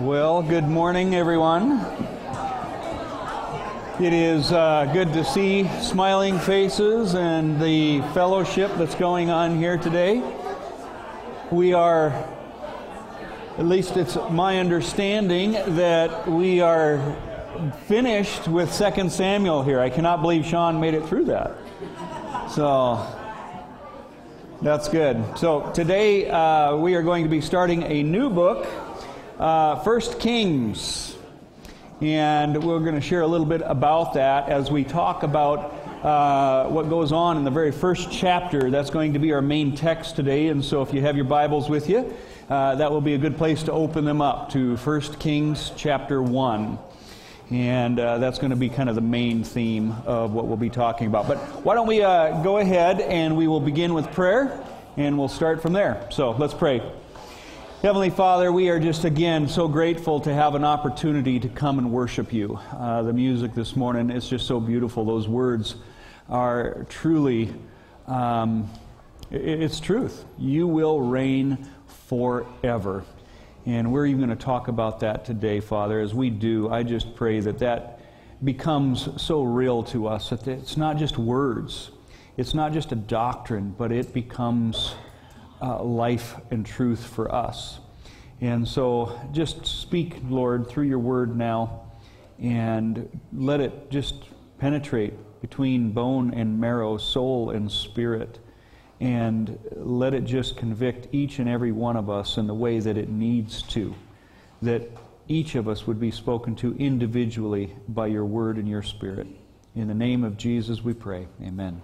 Well, good morning, everyone. It is uh, good to see smiling faces and the fellowship that's going on here today. We are, at least it's my understanding, that we are finished with 2 Samuel here. I cannot believe Sean made it through that. So, that's good. So, today uh, we are going to be starting a new book uh, First Kings. And we're going to share a little bit about that as we talk about uh, what goes on in the very first chapter. That's going to be our main text today. And so if you have your Bibles with you, uh, that will be a good place to open them up to First Kings chapter 1. And uh, that's going to be kind of the main theme of what we'll be talking about. But why don't we uh, go ahead and we will begin with prayer and we'll start from there. So let's pray. Heavenly Father, we are just again so grateful to have an opportunity to come and worship you. Uh, the music this morning is just so beautiful. Those words are truly, um, it's truth. You will reign forever. And we're even going to talk about that today, Father. As we do, I just pray that that becomes so real to us that it's not just words, it's not just a doctrine, but it becomes uh, life and truth for us. And so just speak, Lord, through your word now, and let it just penetrate between bone and marrow, soul and spirit, and let it just convict each and every one of us in the way that it needs to, that each of us would be spoken to individually by your word and your spirit. In the name of Jesus we pray. Amen.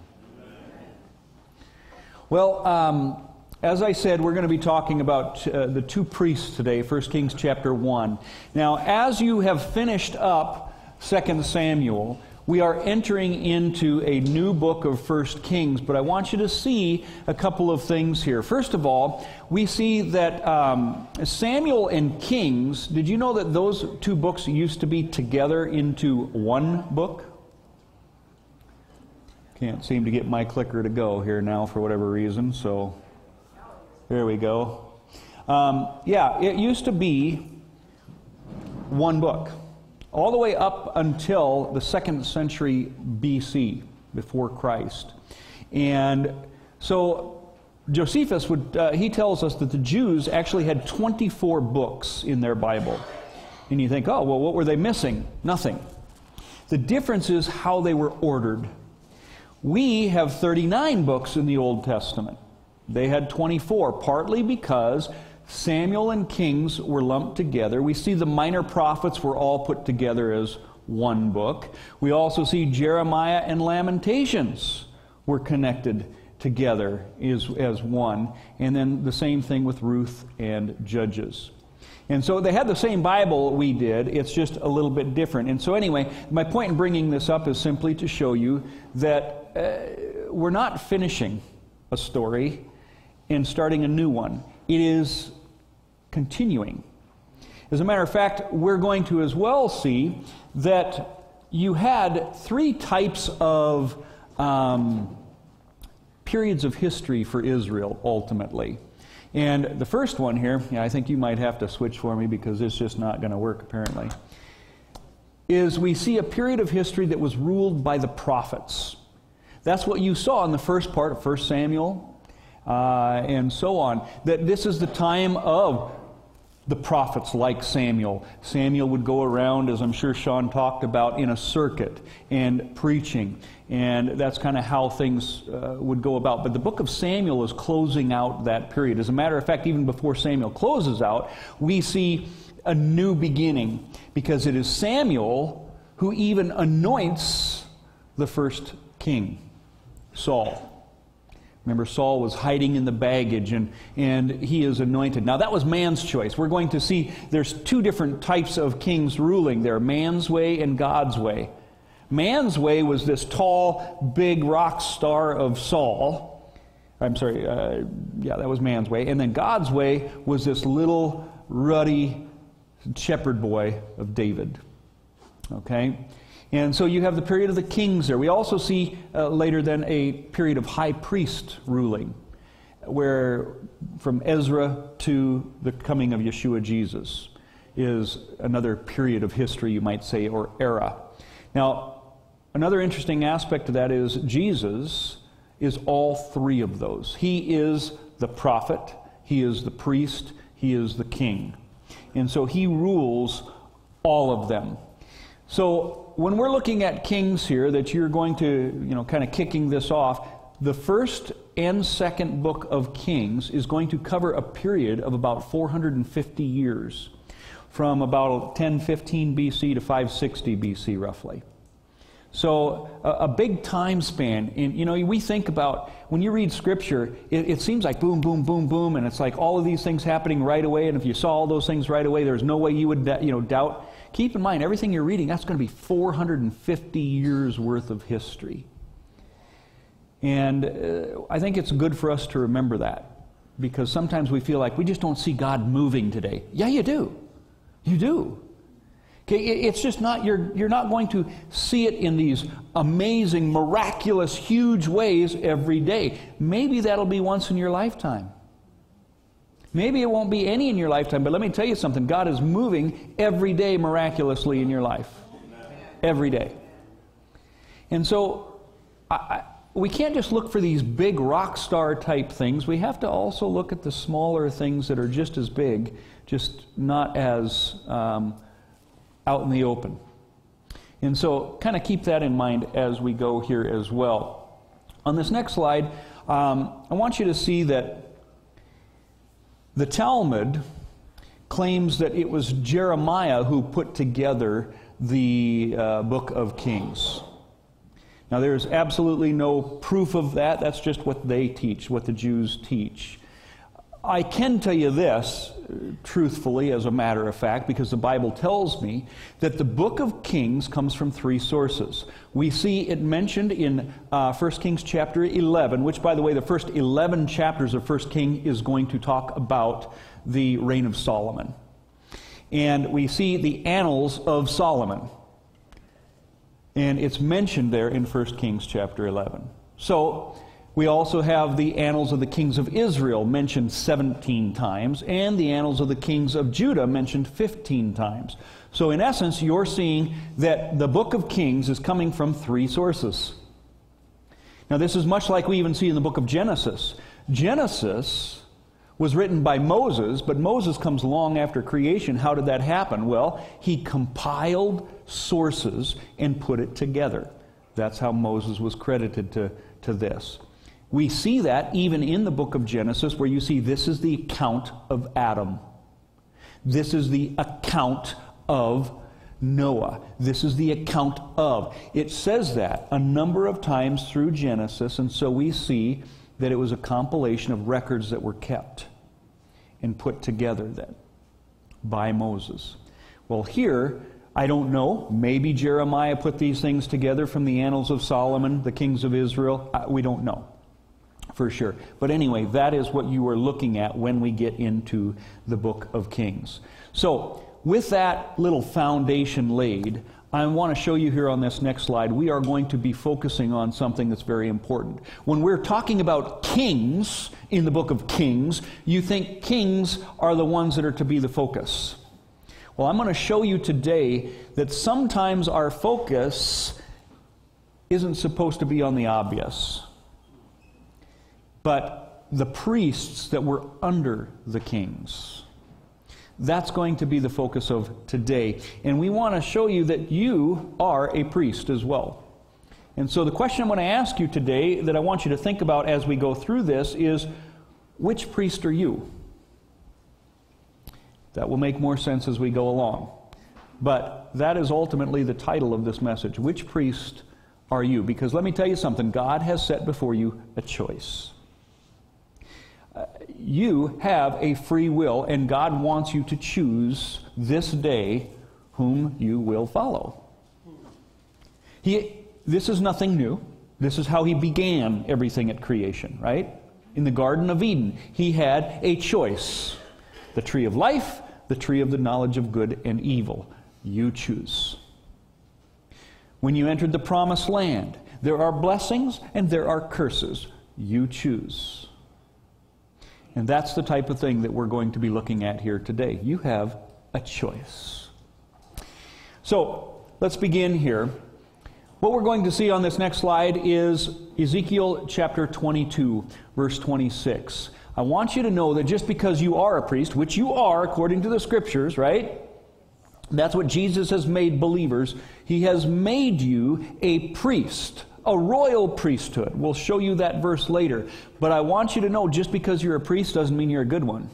Well, um, as I said, we're going to be talking about uh, the two priests today, 1 Kings chapter 1. Now, as you have finished up 2 Samuel, we are entering into a new book of 1 Kings, but I want you to see a couple of things here. First of all, we see that um, Samuel and Kings, did you know that those two books used to be together into one book? Can't seem to get my clicker to go here now for whatever reason, so there we go. Um, yeah, it used to be one book, all the way up until the second century BC, before Christ. And so Josephus would, uh, he tells us that the Jews actually had 24 books in their Bible. And you think, oh, well, what were they missing? Nothing. The difference is how they were ordered. We have 39 books in the Old Testament. They had 24, partly because Samuel and Kings were lumped together. We see the minor prophets were all put together as one book. We also see Jeremiah and Lamentations were connected together as, as one. And then the same thing with Ruth and Judges. And so they had the same Bible we did, it's just a little bit different. And so, anyway, my point in bringing this up is simply to show you that uh, we're not finishing a story, and starting a new one. It is continuing. As a matter of fact, we're going to as well see that you had three types of um, periods of history for Israel ultimately. And the first one here, yeah, I think you might have to switch for me because it's just not going to work apparently, is we see a period of history that was ruled by the prophets. That's what you saw in the first part of 1 Samuel, uh, and so on. That this is the time of the prophets like Samuel. Samuel would go around, as I'm sure Sean talked about, in a circuit and preaching. And that's kind of how things uh, would go about. But the book of Samuel is closing out that period. As a matter of fact, even before Samuel closes out, we see a new beginning because it is Samuel who even anoints the first king, Saul. Remember, Saul was hiding in the baggage and, and he is anointed. Now, that was man's choice. We're going to see there's two different types of kings ruling there man's way and God's way. Man's way was this tall, big rock star of Saul. I'm sorry, uh, yeah, that was man's way. And then God's way was this little, ruddy shepherd boy of David. Okay? And so you have the period of the kings there. We also see uh, later then a period of high priest ruling, where from Ezra to the coming of Yeshua Jesus. is another period of history, you might say, or era. Now, another interesting aspect of that is Jesus is all three of those. He is the prophet, he is the priest, he is the king. And so he rules all of them. So when we're looking at kings here, that you're going to, you know, kind of kicking this off, the first and second book of Kings is going to cover a period of about 450 years, from about 1015 BC to 560 BC, roughly. So, a, a, big time span. And, you know, we think about when you read Scripture, it, it, seems like boom, boom, boom, boom, and it's like all of these things happening right away. And if you saw all those things right away, there's no way you would, you know, doubt. Keep in mind, everything you're reading, that's going to be 450 years worth of history. And uh, I think it's good for us to remember that because sometimes we feel like we just don't see God moving today. Yeah, you do. You do. Okay, it's just not, you're, you're not going to see it in these amazing, miraculous, huge ways every day. Maybe that'll be once in your lifetime. Maybe it won't be any in your lifetime, but let me tell you something God is moving every day miraculously in your life. Every day. And so, I, we can't just look for these big rock star type things. We have to also look at the smaller things that are just as big, just not as. Um, out in the open. And so, kind of keep that in mind as we go here as well. On this next slide, um, I want you to see that the Talmud claims that it was Jeremiah who put together the uh, book of Kings. Now, there's absolutely no proof of that. That's just what they teach, what the Jews teach. I can tell you this, truthfully, as a matter of fact, because the Bible tells me that the book of Kings comes from three sources. We see it mentioned in uh, 1 Kings chapter 11, which, by the way, the first 11 chapters of 1 King is going to talk about the reign of Solomon. And we see the annals of Solomon. And it's mentioned there in 1 Kings chapter 11. So, we also have the annals of the kings of Israel mentioned 17 times, and the annals of the kings of Judah mentioned 15 times. So, in essence, you're seeing that the book of Kings is coming from three sources. Now, this is much like we even see in the book of Genesis. Genesis was written by Moses, but Moses comes long after creation. How did that happen? Well, he compiled sources and put it together. That's how Moses was credited to, to this. We see that even in the book of Genesis, where you see this is the account of Adam. This is the account of Noah. This is the account of. It says that a number of times through Genesis, and so we see that it was a compilation of records that were kept and put together then by Moses. Well, here, I don't know. Maybe Jeremiah put these things together from the annals of Solomon, the kings of Israel. We don't know for sure. But anyway, that is what you are looking at when we get into the book of Kings. So, with that little foundation laid, I want to show you here on this next slide, we are going to be focusing on something that's very important. When we're talking about kings in the book of Kings, you think kings are the ones that are to be the focus. Well, I'm going to show you today that sometimes our focus isn't supposed to be on the obvious but the priests that were under the kings. That's going to be the focus of today. And we want to show you that you are a priest as well. And so the question I'm going to ask you today that I want you to think about as we go through this is which priest are you? That will make more sense as we go along. But that is ultimately the title of this message. Which priest are you? Because let me tell you something God has set before you a choice you have a free will, and God wants you to choose this day whom you will follow. He, this is nothing new. This is how he began everything at creation, right? In the Garden of Eden, he had a choice the tree of life, the tree of the knowledge of good and evil. You choose. When you entered the promised land, there are blessings and there are curses. You choose. And that's the type of thing that we're going to be looking at here today. You have a choice. So let's begin here. What we're going to see on this next slide is Ezekiel chapter 22, verse 26. I want you to know that just because you are a priest, which you are according to the scriptures, right? That's what Jesus has made believers. He has made you a priest, a royal priesthood. We'll show you that verse later. But I want you to know just because you're a priest doesn't mean you're a good one.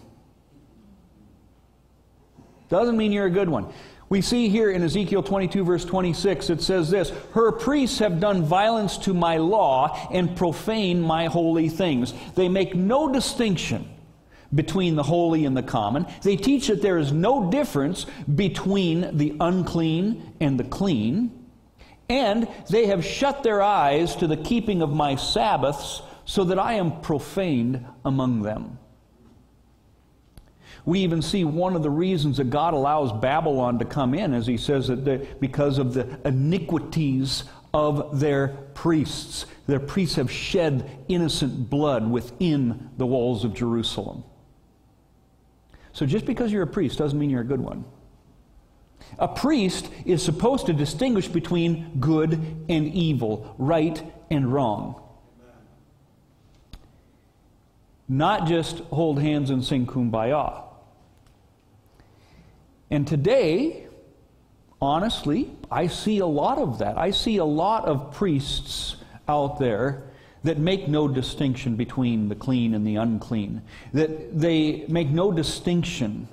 Doesn't mean you're a good one. We see here in Ezekiel 22, verse 26, it says this Her priests have done violence to my law and profane my holy things. They make no distinction between the holy and the common. They teach that there is no difference between the unclean and the clean. And they have shut their eyes to the keeping of my Sabbaths, so that I am profaned among them. We even see one of the reasons that God allows Babylon to come in, as he says that because of the iniquities of their priests. Their priests have shed innocent blood within the walls of Jerusalem. So just because you're a priest doesn't mean you're a good one. A priest is supposed to distinguish between good and evil, right and wrong. Not just hold hands and sing kumbaya. And today, honestly, I see a lot of that. I see a lot of priests out there that make no distinction between the clean and the unclean, that they make no distinction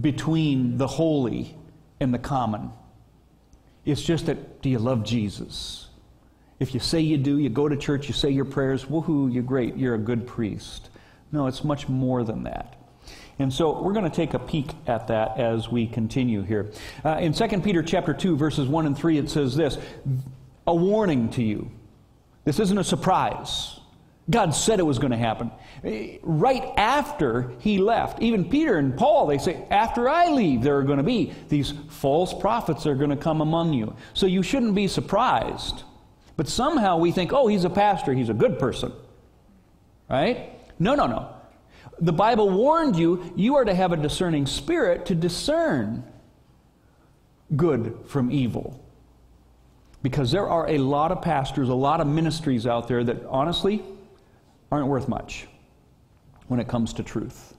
between the holy and the common. It's just that, do you love Jesus? If you say you do, you go to church, you say your prayers, woohoo, you're great, you're a good priest. No, it's much more than that. And so we're going to take a peek at that as we continue here. Uh, in 2 Peter chapter 2, verses 1 and 3, it says this A warning to you. This isn't a surprise. God said it was going to happen. Eh, right after he left, even Peter and Paul, they say, after I leave, there are going to be these false prophets that are going to come among you. So you shouldn't be surprised. But somehow we think, oh, he's a pastor, he's a good person. Right? No, no, no. The Bible warned you, you are to have a discerning spirit to discern good from evil. Because there are a lot of pastors, a lot of ministries out there that honestly aren't worth much when it comes to truth.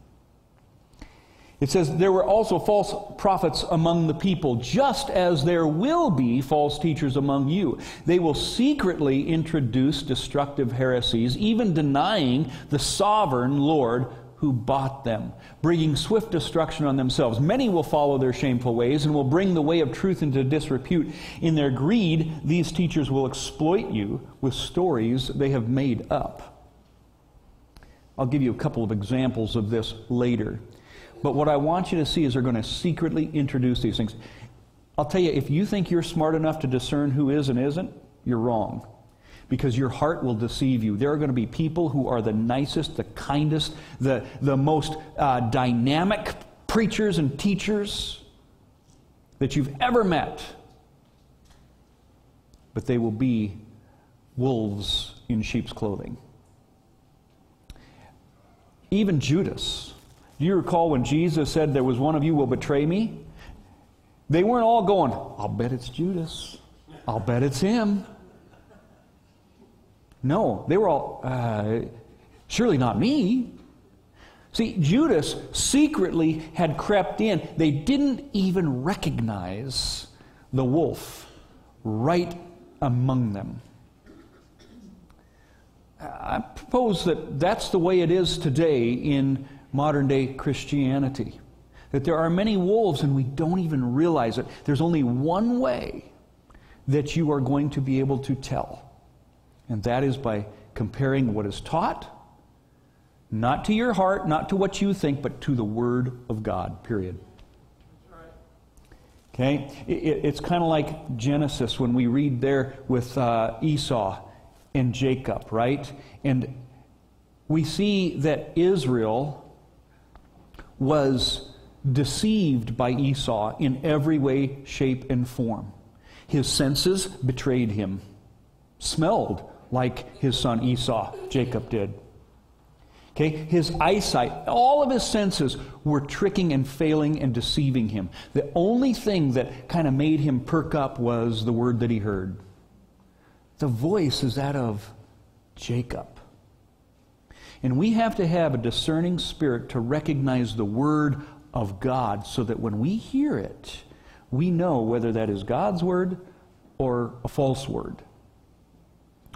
It says, There were also false prophets among the people, just as there will be false teachers among you. They will secretly introduce destructive heresies, even denying the sovereign Lord who bought them, bringing swift destruction on themselves. Many will follow their shameful ways and will bring the way of truth into disrepute. In their greed, these teachers will exploit you with stories they have made up. I'll give you a couple of examples of this later. But what I want you to see is they're going to secretly introduce these things. I'll tell you, if you think you're smart enough to discern who is and isn't, you're wrong because your heart will deceive you. There are going to be people who are the nicest, the kindest, the, the most uh, dynamic preachers and teachers that you've ever met. But they will be wolves in sheep's clothing. Even Judas. Do you recall when Jesus said, There was one of you will betray me? They weren't all going, I'll bet it's Judas. I'll bet it's him. No, they were all, uh, surely not me. See, Judas secretly had crept in. They didn't even recognize the wolf right among them. I propose that that's the way it is today in modern day Christianity. That there are many wolves and we don't even realize it. There's only one way that you are going to be able to tell and that is by comparing what is taught, not to your heart, not to what you think, but to the Word of God, period. Okay? It, it's kind of like Genesis when we read there with uh, Esau and Jacob, right? And we see that Israel was deceived by Esau in every way, shape, and form. His senses betrayed him, smelled like his son Esau, Jacob did. Okay, his eyesight, all of his senses were tricking and failing and deceiving him. The only thing that kind of made him perk up was the word that he heard. The voice is that of Jacob. And we have to have a discerning spirit to recognize the word of God so that when we hear it, we know whether that is God's word or a false word.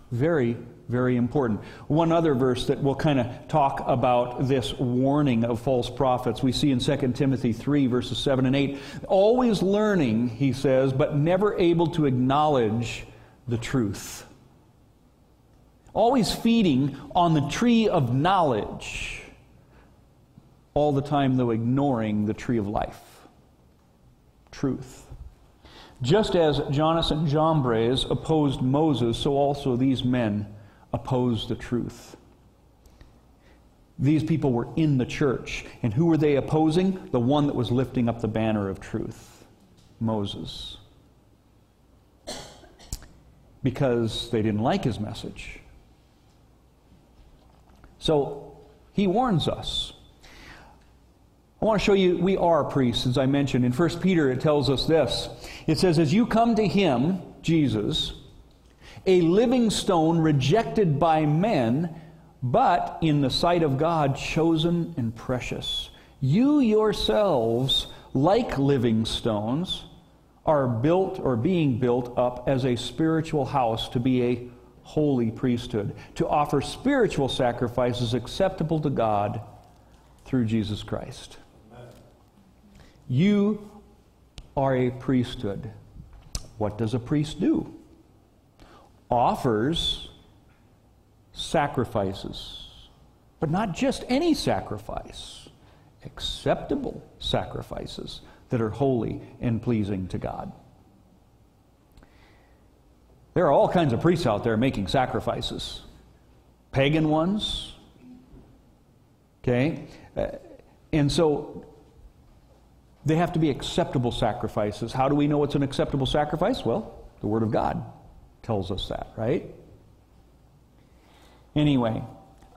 Very, very important. One other verse that will kind of talk about this warning of false prophets we see in 2 Timothy 3, verses 7 and 8. Always learning, he says, but never able to acknowledge the truth. Always feeding on the tree of knowledge, all the time, though, ignoring the tree of life. Truth. Just as Jannes and Jambres opposed Moses, so also these men opposed the truth. These people were in the church. And who were they opposing? The one that was lifting up the banner of truth Moses. Because they didn't like his message. So he warns us I want to show you we are priests, as I mentioned. In 1 Peter, it tells us this it says, As you come to him, Jesus, a living stone rejected by men, but in the sight of God chosen and precious. You yourselves, like living stones, are built or being built up as a spiritual house to be a holy priesthood, to offer spiritual sacrifices acceptable to God through Jesus Christ. You are a priesthood. What does a priest do? Offers sacrifices, but not just any sacrifice, acceptable sacrifices that are holy and pleasing to God. There are all kinds of priests out there making sacrifices, pagan ones. Okay? Uh, and so they have to be acceptable sacrifices. How do we know it's an acceptable sacrifice? Well, the Word of God tells us that, right? Anyway,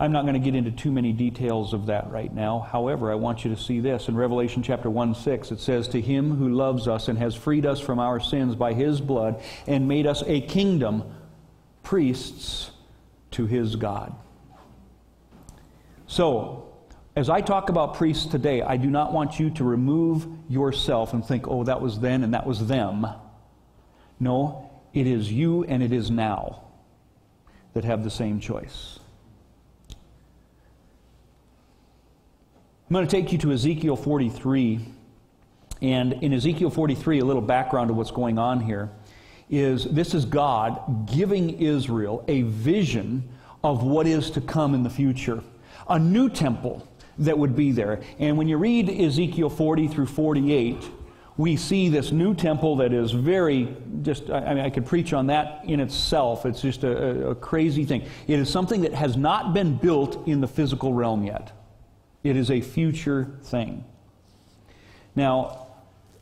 I'm not going to get into too many details of that right now. However, I want you to see this. In Revelation chapter 1 6, it says, To him who loves us and has freed us from our sins by his blood and made us a kingdom, priests to his God. So, as I talk about priests today, I do not want you to remove yourself and think, oh, that was then and that was them. No, it is you and it is now that have the same choice. I'm going to take you to Ezekiel 43. And in Ezekiel 43, a little background of what's going on here is this is God giving Israel a vision of what is to come in the future. A new temple that would be there. And when you read Ezekiel 40 through 48, we see this new temple that is very just i mean i could preach on that in itself it's just a, a, crazy thing it is something that has not been built in the physical realm yet it is a future thing now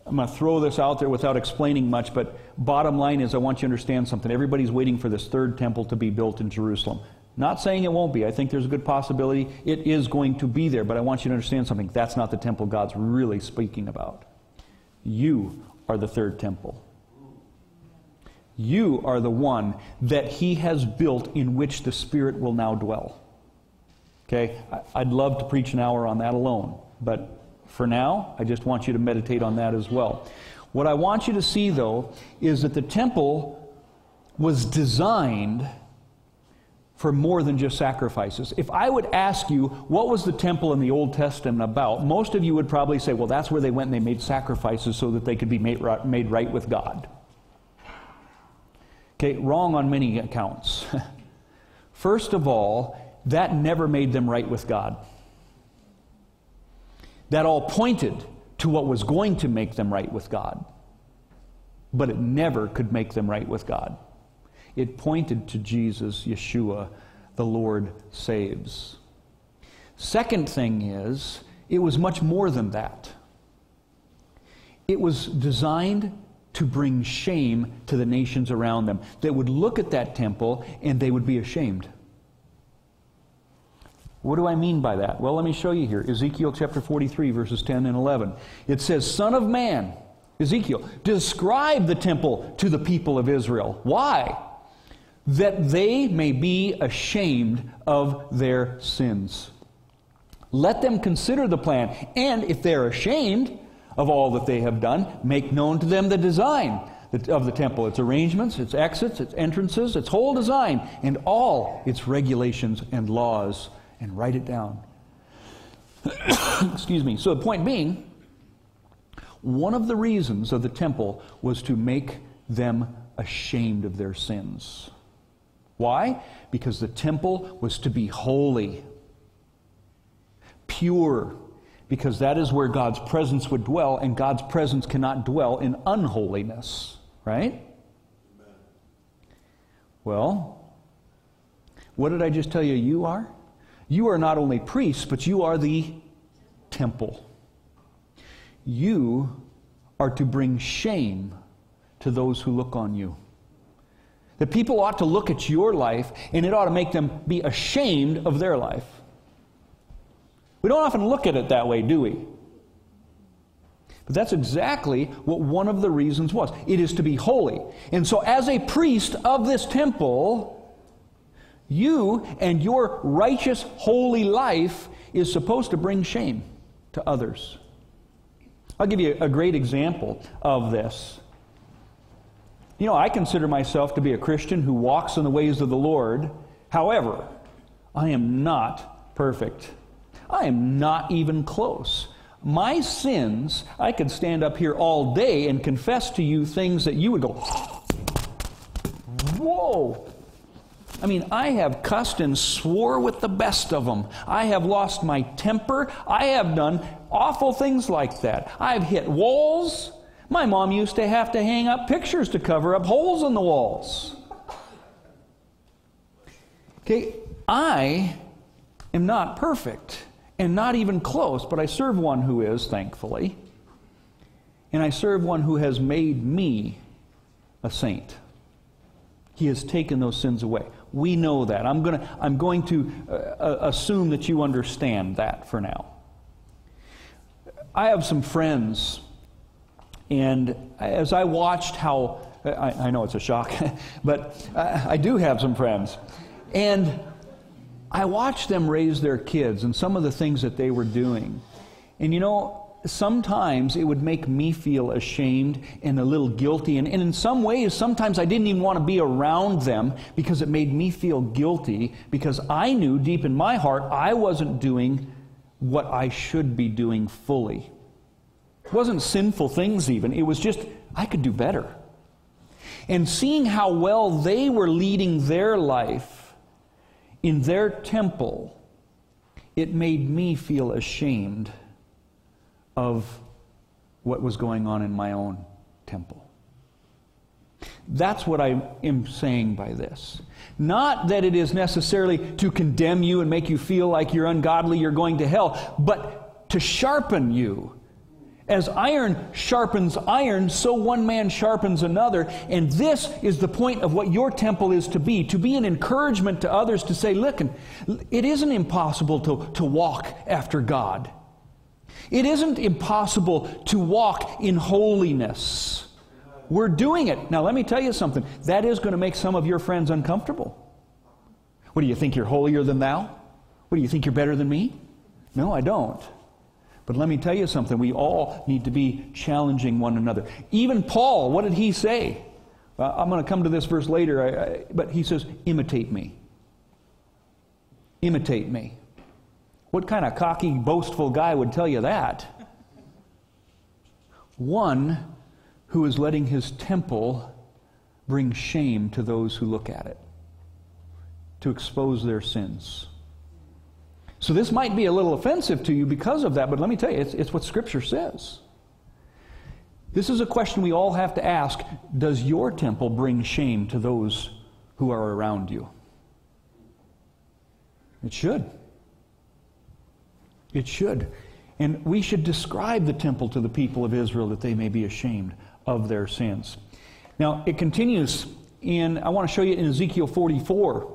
i'm going to throw this out there without explaining much but bottom line is i want you to understand something everybody's waiting for this third temple to be built in jerusalem not saying it won't be. I think there's a good possibility it is going to be there, but I want you to understand something. That's not the temple God's really speaking about. You are the third temple. You are the one that He has built in which the Spirit will now dwell. Okay? I'd love to preach an hour on that alone, but for now, I just want you to meditate on that as well. What I want you to see, though, is that the temple was designed for more than just sacrifices. If I would ask you, what was the temple in the Old Testament about? Most of you would probably say, well, that's where they went and they made sacrifices so that they could be made right, made right with God. Okay, wrong on many accounts. First of all, that never made them right with God. That all pointed to what was going to make them right with God, but it never could make them right with God. It pointed to Jesus, Yeshua, the Lord saves. Second thing is, it was much more than that. It was designed to bring shame to the nations around them. They would look at that temple and they would be ashamed. What do I mean by that? Well, let me show you here. Ezekiel chapter 43, verses 10 and 11. It says, Son of man, Ezekiel, describe the temple to the people of Israel. Why? That they may be ashamed of their sins. Let them consider the plan, and if they're ashamed of all that they have done, make known to them the design of the temple, its arrangements, its exits, its entrances, its whole design, and all its regulations and laws, and write it down. Excuse me. So the point being, one of the reasons of the temple was to make them ashamed of their sins. Why? Because the temple was to be holy, pure, because that is where God's presence would dwell, and God's presence cannot dwell in unholiness, right? Well, what did I just tell you you are? You are not only priests, but you are the temple. You are to bring shame to those who look on you. The people ought to look at your life, and it ought to make them be ashamed of their life. We don't often look at it that way, do we? But that's exactly what one of the reasons was. It is to be holy. And so, as a priest of this temple, you and your righteous, holy life is supposed to bring shame to others. I'll give you a great example of this. You know, I consider myself to be a Christian who walks in the ways of the Lord. However, I am not perfect. I am not even close. My sins, I could stand up here all day and confess to you things that you would go, whoa. I mean, I have cussed and swore with the best of them. I have lost my temper. I have done awful things like that. I've hit walls. My mom used to have to hang up pictures to cover up holes in the walls. Okay, I am not perfect and not even close, but I serve one who is, thankfully. And I serve one who has made me a saint. He has taken those sins away. We know that. I'm, gonna, I'm going to uh, uh assume that you understand that for now. I have some friends, and as I watched how, I, I know it's a shock, but I, I do have some friends. And I watched them raise their kids and some of the things that they were doing. And you know, sometimes it would make me feel ashamed and a little guilty. And, and, in some ways, sometimes I didn't even want to be around them because it made me feel guilty because I knew deep in my heart I wasn't doing what I should be doing fully. It wasn't sinful things, even. It was just, I could do better. And seeing how well they were leading their life in their temple, it made me feel ashamed of what was going on in my own temple. That's what I am saying by this. Not that it is necessarily to condemn you and make you feel like you're ungodly, you're going to hell, but to sharpen you as iron sharpens iron, so one man sharpens another. And this is the point of what your temple is to be to be an encouragement to others to say, look, it isn't impossible to, to walk after God. It isn't impossible to walk in holiness. We're doing it. Now, let me tell you something. That is going to make some of your friends uncomfortable. What do you think you're holier than thou? What do you think you're better than me? No, I don't. But let me tell you something. We all need to be challenging one another. Even Paul, what did he say? Well, I'm going to come to this verse later, I, I, but he says, imitate me. Imitate me. What kind of cocky, boastful guy would tell you that? One who is letting his temple bring shame to those who look at it, to expose their sins. So this might be a little offensive to you because of that, but let me tell you, it's, it's what Scripture says. This is a question we all have to ask Does your temple bring shame to those who are around you? It should. It should. And we should describe the temple to the people of Israel that they may be ashamed of their sins. Now, it continues in, I want to show you in Ezekiel 44.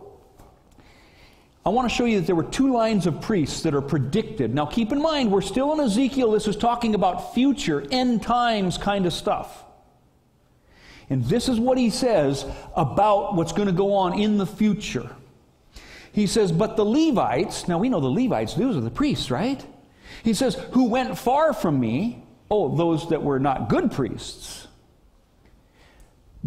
I want to show you that there were two lines of priests that are predicted. Now, keep in mind, we're still in Ezekiel. This is talking about future, end times kind of stuff. And this is what he says about what's going to go on in the future. He says, But the Levites, now we know the Levites, those are the priests, right? He says, Who went far from me, oh, those that were not good priests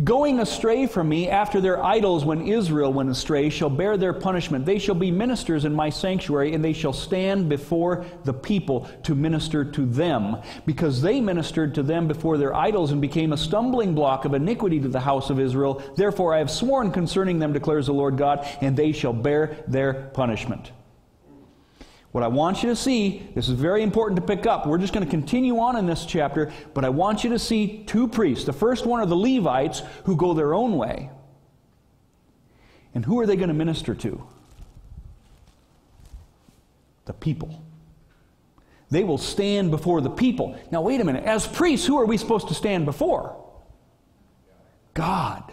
going astray from me after their idols when Israel went astray shall bear their punishment. They shall be ministers in my sanctuary, and they shall stand before the people to minister to them, because they ministered to them before their idols and became a stumbling block of iniquity to the house of Israel. Therefore I have sworn concerning them, declares the Lord God, and they shall bear their punishment. What I want you to see, this is very important to pick up. We're just going to continue on in this chapter, but I want you to see two priests. The first one are the Levites who go their own way. And who are they going to minister to? The people. They will stand before the people. Now, wait a minute. As priests, who are we supposed to stand before? God.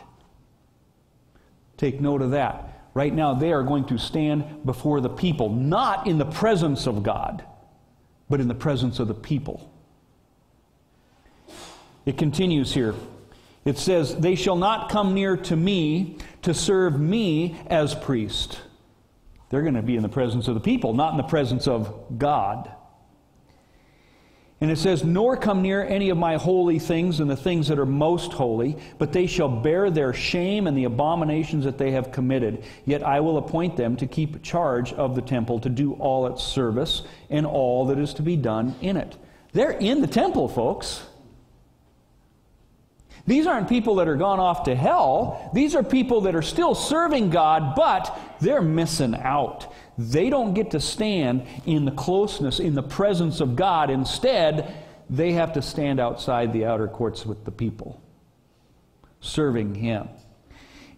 Take note of that. Right now, they are going to stand before the people, not in the presence of God, but in the presence of the people. It continues here. It says, They shall not come near to me to serve me as priest. They're going to be in the presence of the people, not in the presence of God. And it says, Nor come near any of my holy things and the things that are most holy, but they shall bear their shame and the abominations that they have committed. Yet I will appoint them to keep charge of the temple, to do all its service and all that is to be done in it. They're in the temple, folks. These aren't people that are gone off to hell. These are people that are still serving God, but they're missing out. They don't get to stand in the closeness, in the presence of God. Instead, they have to stand outside the outer courts with the people, serving Him.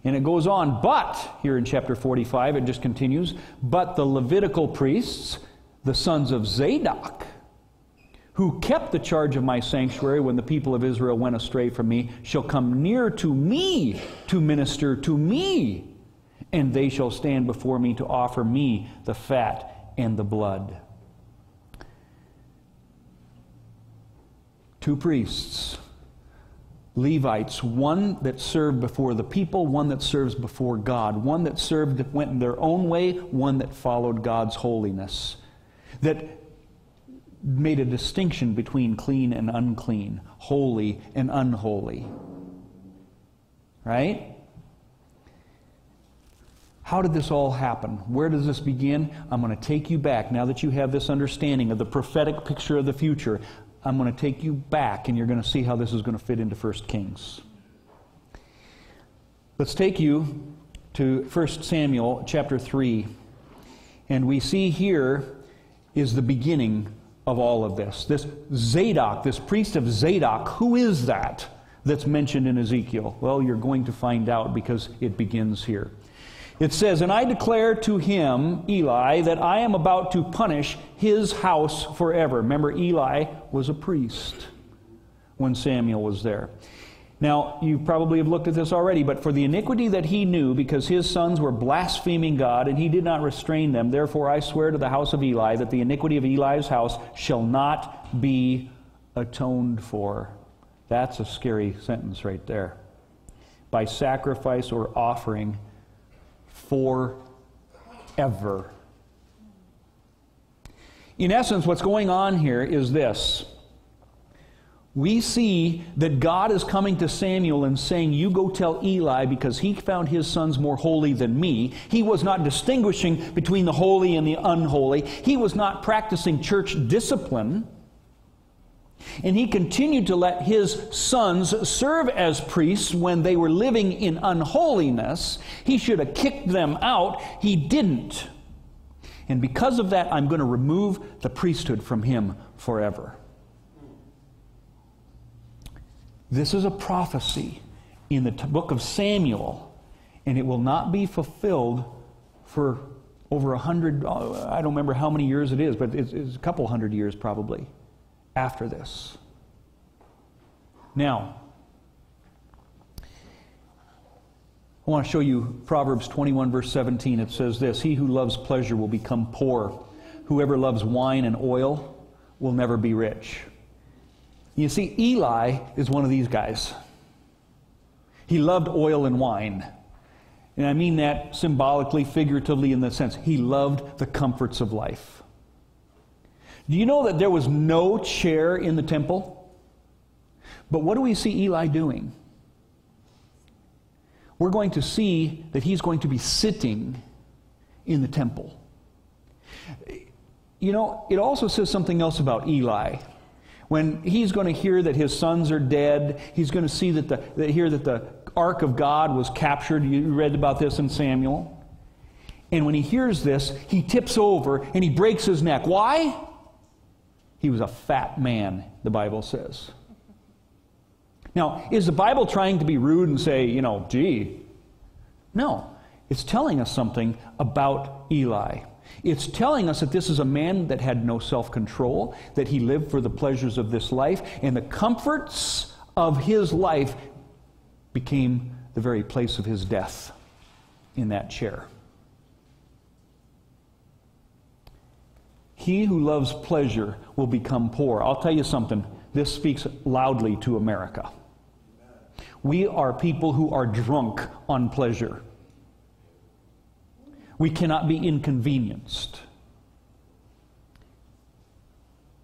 And it goes on, but, here in chapter 45, it just continues, but the Levitical priests, the sons of Zadok, who kept the charge of my sanctuary when the people of Israel went astray from me, shall come near to me to minister to me and they shall stand before me to offer me the fat and the blood. Two priests, Levites, one that served before the people, one that serves before God, one that served went their own way, one that followed God's holiness, that made a distinction between clean and unclean, holy and unholy. Right? How did this all happen? Where does this begin? I'm going to take you back. Now that you have this understanding of the prophetic picture of the future, I'm going to take you back and you're going to see how this is going to fit into 1 Kings. Let's take you to 1 Samuel chapter 3. And we see here is the beginning of all of this. This Zadok, this priest of Zadok, who is that that's mentioned in Ezekiel? Well, you're going to find out because it begins here. It says, And I declare to him, Eli, that I am about to punish his house forever. Remember, Eli was a priest when Samuel was there. Now, you probably have looked at this already, but for the iniquity that he knew, because his sons were blaspheming God, and he did not restrain them, therefore I swear to the house of Eli that the iniquity of Eli's house shall not be atoned for. That's a scary sentence right there. By sacrifice or offering forever. In essence, what's going on here is this. We see that God is coming to Samuel and saying, You go tell Eli because he found his sons more holy than me. He was not distinguishing between the holy and the unholy. He was not practicing church discipline. And he continued to let his sons serve as priests when they were living in unholiness. He should have kicked them out. He didn't. And because of that, I'm going to remove the priesthood from him forever. This is a prophecy in the book of Samuel, and it will not be fulfilled for over a hundred, uh, I don't remember how many years it is, but it's, it's a couple hundred years probably after this. Now, I want to show you Proverbs 21, verse 17. It says this He who loves pleasure will become poor. Whoever loves wine and oil will never be rich. You see, Eli is one of these guys. He loved oil and wine. And I mean that symbolically, figuratively, in the sense he loved the comforts of life. Do you know that there was no chair in the temple? But what do we see Eli doing? We're going to see that he's going to be sitting in the temple. You know, it also says something else about Eli. When he's going to hear that his sons are dead, he's going to see that the that hear that the ark of God was captured. You read about this in Samuel. And when he hears this, he tips over and he breaks his neck. Why? He was a fat man, the Bible says. Now, is the Bible trying to be rude and say, you know, gee? No. It's telling us something about Eli. It's telling us that this is a man that had no self control, that he lived for the pleasures of this life, and the comforts of his life became the very place of his death in that chair. He who loves pleasure will become poor. I'll tell you something, this speaks loudly to America. We are people who are drunk on pleasure. We cannot be inconvenienced.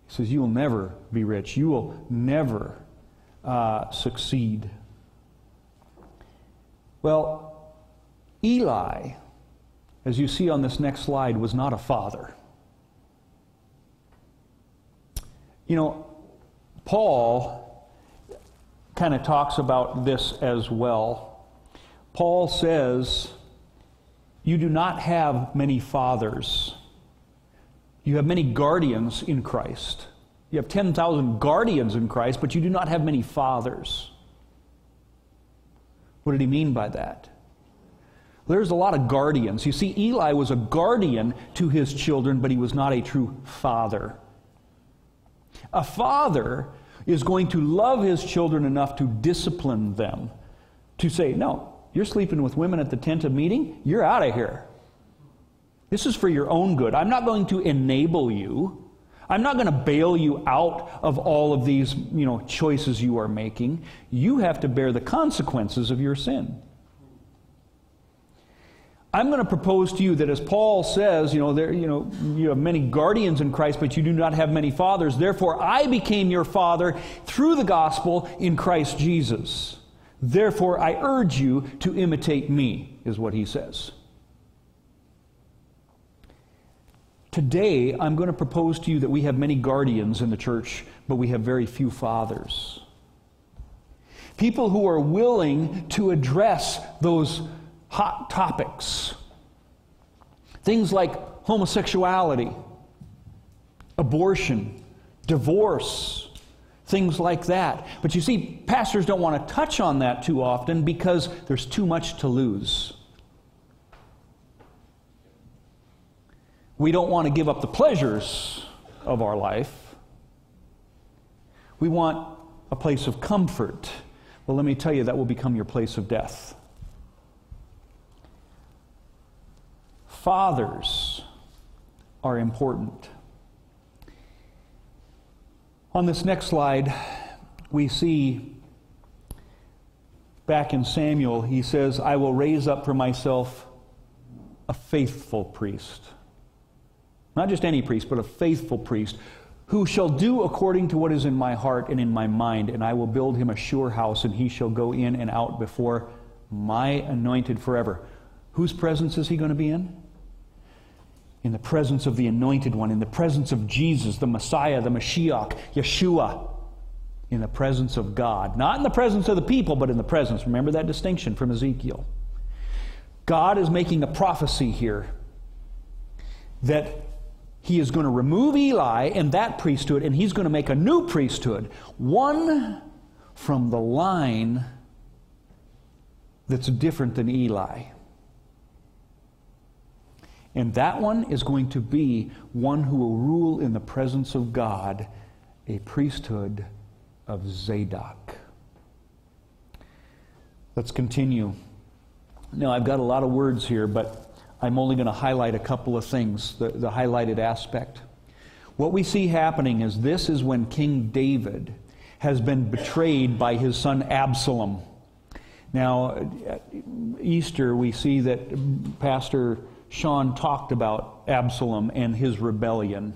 He says, You will never be rich. You will never uh, succeed. Well, Eli, as you see on this next slide, was not a father. You know, Paul kind of talks about this as well. Paul says, You do not have many fathers. You have many guardians in Christ. You have 10,000 guardians in Christ, but you do not have many fathers. What did he mean by that? There's a lot of guardians. You see, Eli was a guardian to his children, but he was not a true father. A father is going to love his children enough to discipline them, to say, No, you're sleeping with women at the tent of meeting, you're out of here. This is for your own good. I'm not going to enable you. I'm not going to bail you out of all of these, you know, choices you are making. You have to bear the consequences of your sin. I'm going to propose to you that as Paul says, you know, there, you know, you have many guardians in Christ, but you do not have many fathers. Therefore, I became your father through the gospel in Christ Jesus. Therefore, I urge you to imitate me, is what he says. Today, I'm going to propose to you that we have many guardians in the church, but we have very few fathers. People who are willing to address those hot topics. Things like homosexuality, abortion, divorce, things like that. But you see, pastors don't want to touch on that too often because there's too much to lose. We don't want to give up the pleasures of our life. We want a place of comfort. Well, let me tell you, that will become your place of death. Fathers are important. On this next slide, we see back in Samuel, he says, I will raise up for myself a faithful priest. Not just any priest, but a faithful priest who shall do according to what is in my heart and in my mind, and I will build him a sure house, and he shall go in and out before my anointed forever. Whose presence is he going to be in? In the presence of the Anointed One, in the presence of Jesus, the Messiah, the Mashiach, Yeshua, in the presence of God. Not in the presence of the people, but in the presence. Remember that distinction from Ezekiel. God is making a prophecy here that he is going to remove Eli and that priesthood, and he's going to make a new priesthood, one from the line that's different than Eli. And that one is going to be one who will rule in the presence of God, a priesthood of Zadok. Let's continue. Now, I've got a lot of words here, but I'm only going to highlight a couple of things, the, the highlighted aspect. What we see happening is this is when King David has been betrayed by his son Absalom. Now, Easter, we see that Pastor Sean talked about Absalom and his rebellion.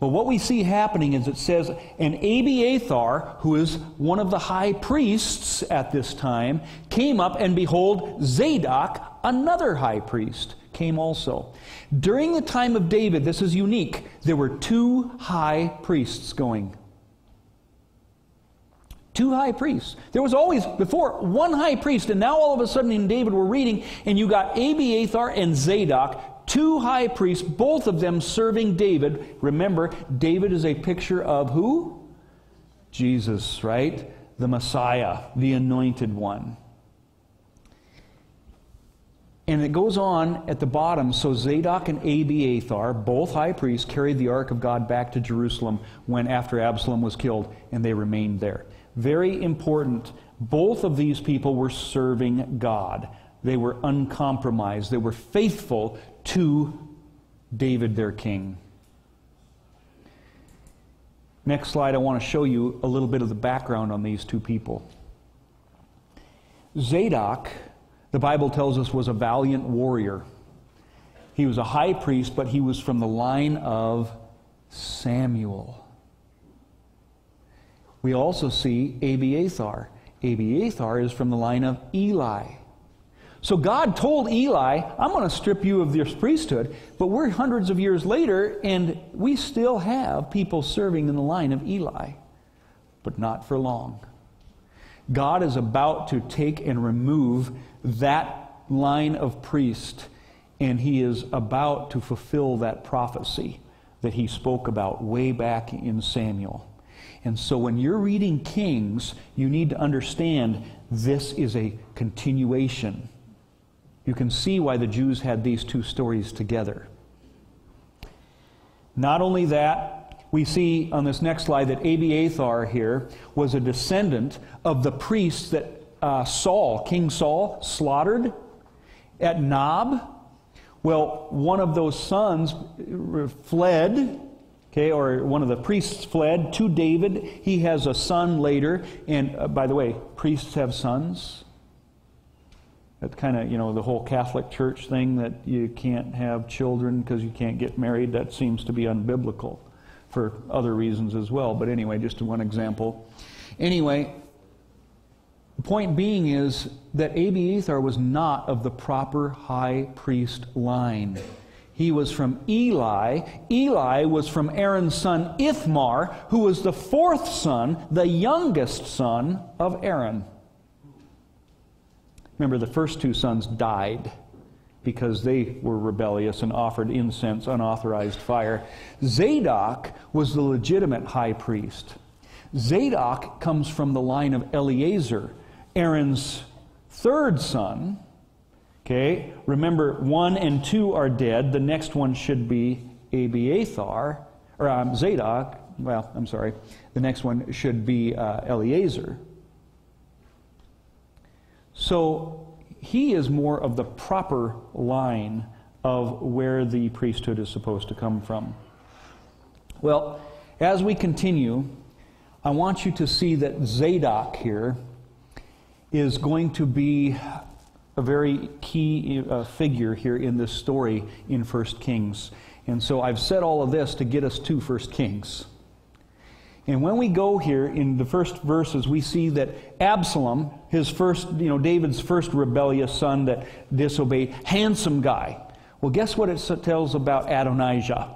Well, what we see happening is it says, and Abiathar, who is one of the high priests at this time, came up, and behold, Zadok, another high priest, came also. During the time of David, this is unique, there were two high priests going. Two high priests. There was always, before, one high priest, and now all of a sudden in David we're reading, and you got Abiathar and Zadok, two high priests, both of them serving David. Remember, David is a picture of who? Jesus, right? The Messiah, the anointed one. And it goes on at the bottom. So Zadok and Abiathar, both high priests, carried the ark of God back to Jerusalem when after Absalom was killed, and they remained there. Very important. Both of these people were serving God. They were uncompromised. They were faithful to David, their king. Next slide, I want to show you a little bit of the background on these two people. Zadok, the Bible tells us, was a valiant warrior. He was a high priest, but he was from the line of Samuel we also see Abiathar. Abiathar is from the line of Eli. So God told Eli, I'm going to strip you of this priesthood, but we're hundreds of years later, and we still have people serving in the line of Eli, but not for long. God is about to take and remove that line of priest, and he is about to fulfill that prophecy that he spoke about way back in Samuel. And so when you're reading Kings, you need to understand this is a continuation. You can see why the Jews had these two stories together. Not only that, we see on this next slide that Abiathar here was a descendant of the priests that uh, Saul, King Saul, slaughtered at Nob. Well, one of those sons fled Okay, or one of the priests fled to David. He has a son later. And uh, by the way, priests have sons. That's kind of, you know, the whole Catholic Church thing that you can't have children because you can't get married. That seems to be unbiblical for other reasons as well. But anyway, just one example. Anyway, the point being is that Abiathar was not of the proper high priest line. He was from Eli. Eli was from Aaron's son Ithamar, who was the fourth son, the youngest son of Aaron. Remember, the first two sons died because they were rebellious and offered incense, unauthorized fire. Zadok was the legitimate high priest. Zadok comes from the line of Eleazar, Aaron's third son, Okay, remember one and two are dead. The next one should be Abiathar, or um, Zadok. Well, I'm sorry. The next one should be uh, Eleazar. So he is more of the proper line of where the priesthood is supposed to come from. Well, as we continue, I want you to see that Zadok here is going to be a very key uh, figure here in this story in 1 Kings. And so I've said all of this to get us to 1 Kings. And when we go here in the first verses, we see that Absalom, his first, you know, David's first rebellious son that disobeyed, handsome guy. Well, guess what it tells about Adonijah?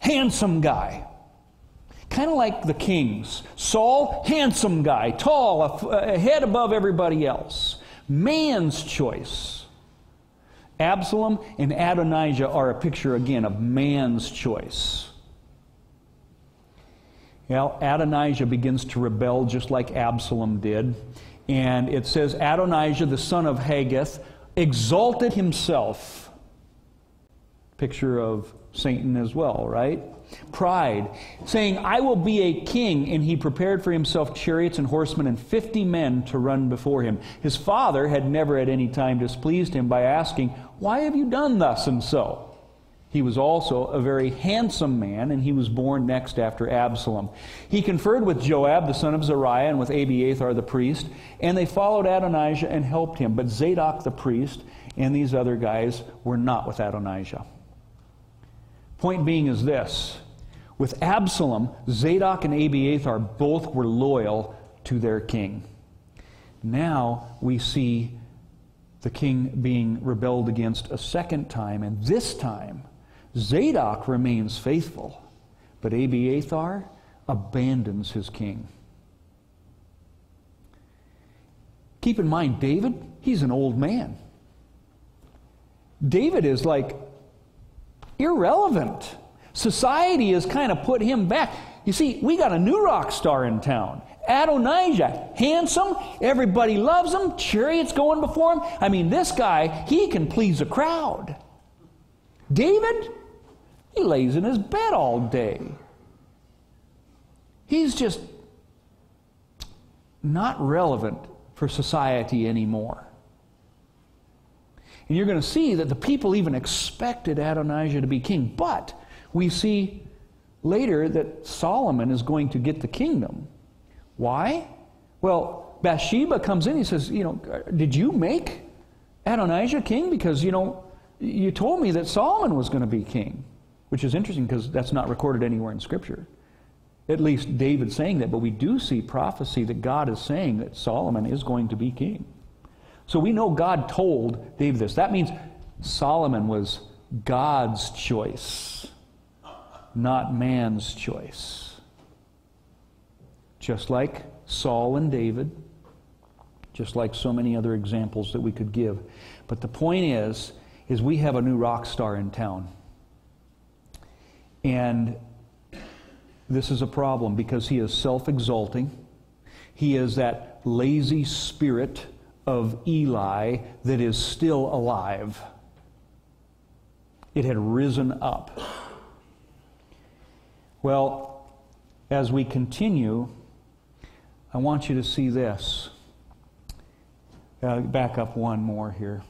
Handsome guy. Kind of like the kings. Saul, handsome guy, tall, a, a head above everybody else. Man's choice. Absalom and Adonijah are a picture again of man's choice. Well, Adonijah begins to rebel just like Absalom did. And it says, Adonijah, the son of Haggith, exalted himself. Picture of Satan as well, right? Pride, saying, I will be a king, and he prepared for himself chariots and horsemen and fifty men to run before him. His father had never at any time displeased him by asking, Why have you done thus and so? He was also a very handsome man, and he was born next after Absalom. He conferred with Joab, the son of Zeruiah, and with Abiathar the priest, and they followed Adonijah and helped him. But Zadok the priest and these other guys were not with Adonijah. Point being is this with Absalom, Zadok and Abiathar both were loyal to their king. Now we see the king being rebelled against a second time, and this time Zadok remains faithful, but Abiathar abandons his king. Keep in mind, David, he's an old man. David is like irrelevant. Society has kind of put him back. You see, we got a new rock star in town. Adonijah, handsome, everybody loves him, chariots going before him. I mean, this guy, he can please a crowd. David, he lays in his bed all day. He's just not relevant for society anymore. And you're going to see that the people even expected Adonijah to be king. But we see later that Solomon is going to get the kingdom. Why? Well, Bathsheba comes in. He says, You know, did you make Adonijah king? Because, you know, you told me that Solomon was going to be king which is interesting because that's not recorded anywhere in Scripture. At least David saying that, but we do see prophecy that God is saying that Solomon is going to be king. So we know God told David this. That means Solomon was God's choice, not man's choice. Just like Saul and David, just like so many other examples that we could give. But the point is, is we have a new rock star in town. And this is a problem because he is self exalting. He is that lazy spirit of Eli that is still alive. It had risen up. Well, as we continue, I want you to see this. Uh, back up one more here.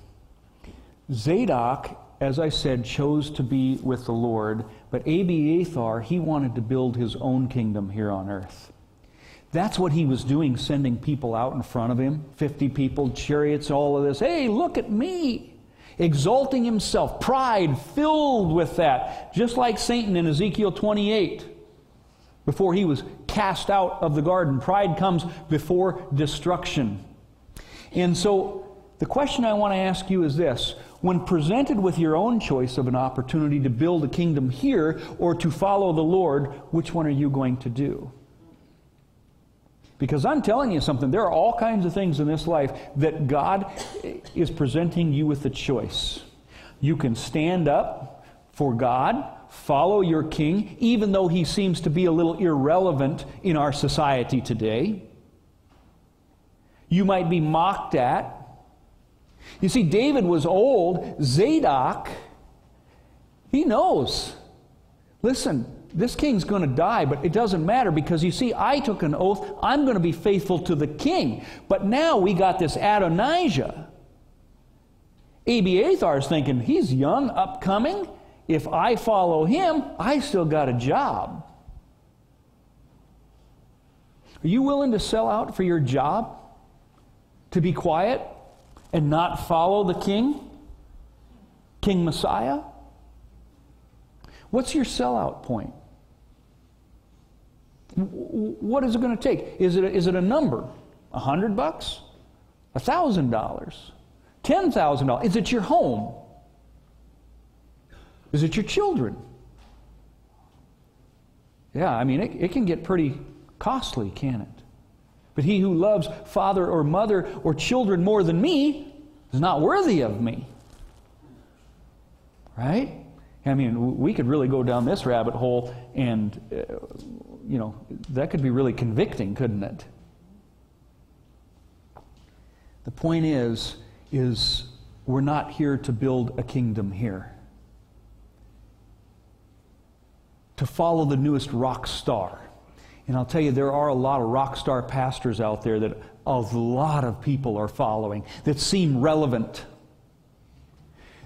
Zadok as I said, chose to be with the Lord, but Abiathar, he wanted to build his own kingdom here on earth. That's what he was doing, sending people out in front of him 50 people, chariots, all of this. Hey, look at me! Exalting himself, pride filled with that, just like Satan in Ezekiel 28. Before he was cast out of the garden, pride comes before destruction. And so, the question I want to ask you is this when presented with your own choice of an opportunity to build a kingdom here or to follow the Lord, which one are you going to do? Because I'm telling you something, there are all kinds of things in this life that God is presenting you with a choice. You can stand up for God, follow your king, even though he seems to be a little irrelevant in our society today. You might be mocked at. You see, David was old. Zadok, he knows. Listen, this king's going to die, but it doesn't matter because you see, I took an oath. I'm going to be faithful to the king. But now we got this Adonijah. Abiathar's thinking, he's young, upcoming. If I follow him, I still got a job. Are you willing to sell out for your job? To be quiet? and not follow the king? King Messiah? What's your sellout point? What is it going to take? Is it a, is it a number? A hundred bucks? A thousand dollars? Ten thousand dollars? Is it your home? Is it your children? Yeah, I mean, it, it can get pretty costly, can it? But he who loves father or mother or children more than me is not worthy of me. Right? I mean, we could really go down this rabbit hole, and, uh, you know, that could be really convicting, couldn't it? The point is, is we're not here to build a kingdom here. to follow the newest rock star. And I'll tell you, there are a lot of rock star pastors out there that a lot of people are following that seem relevant,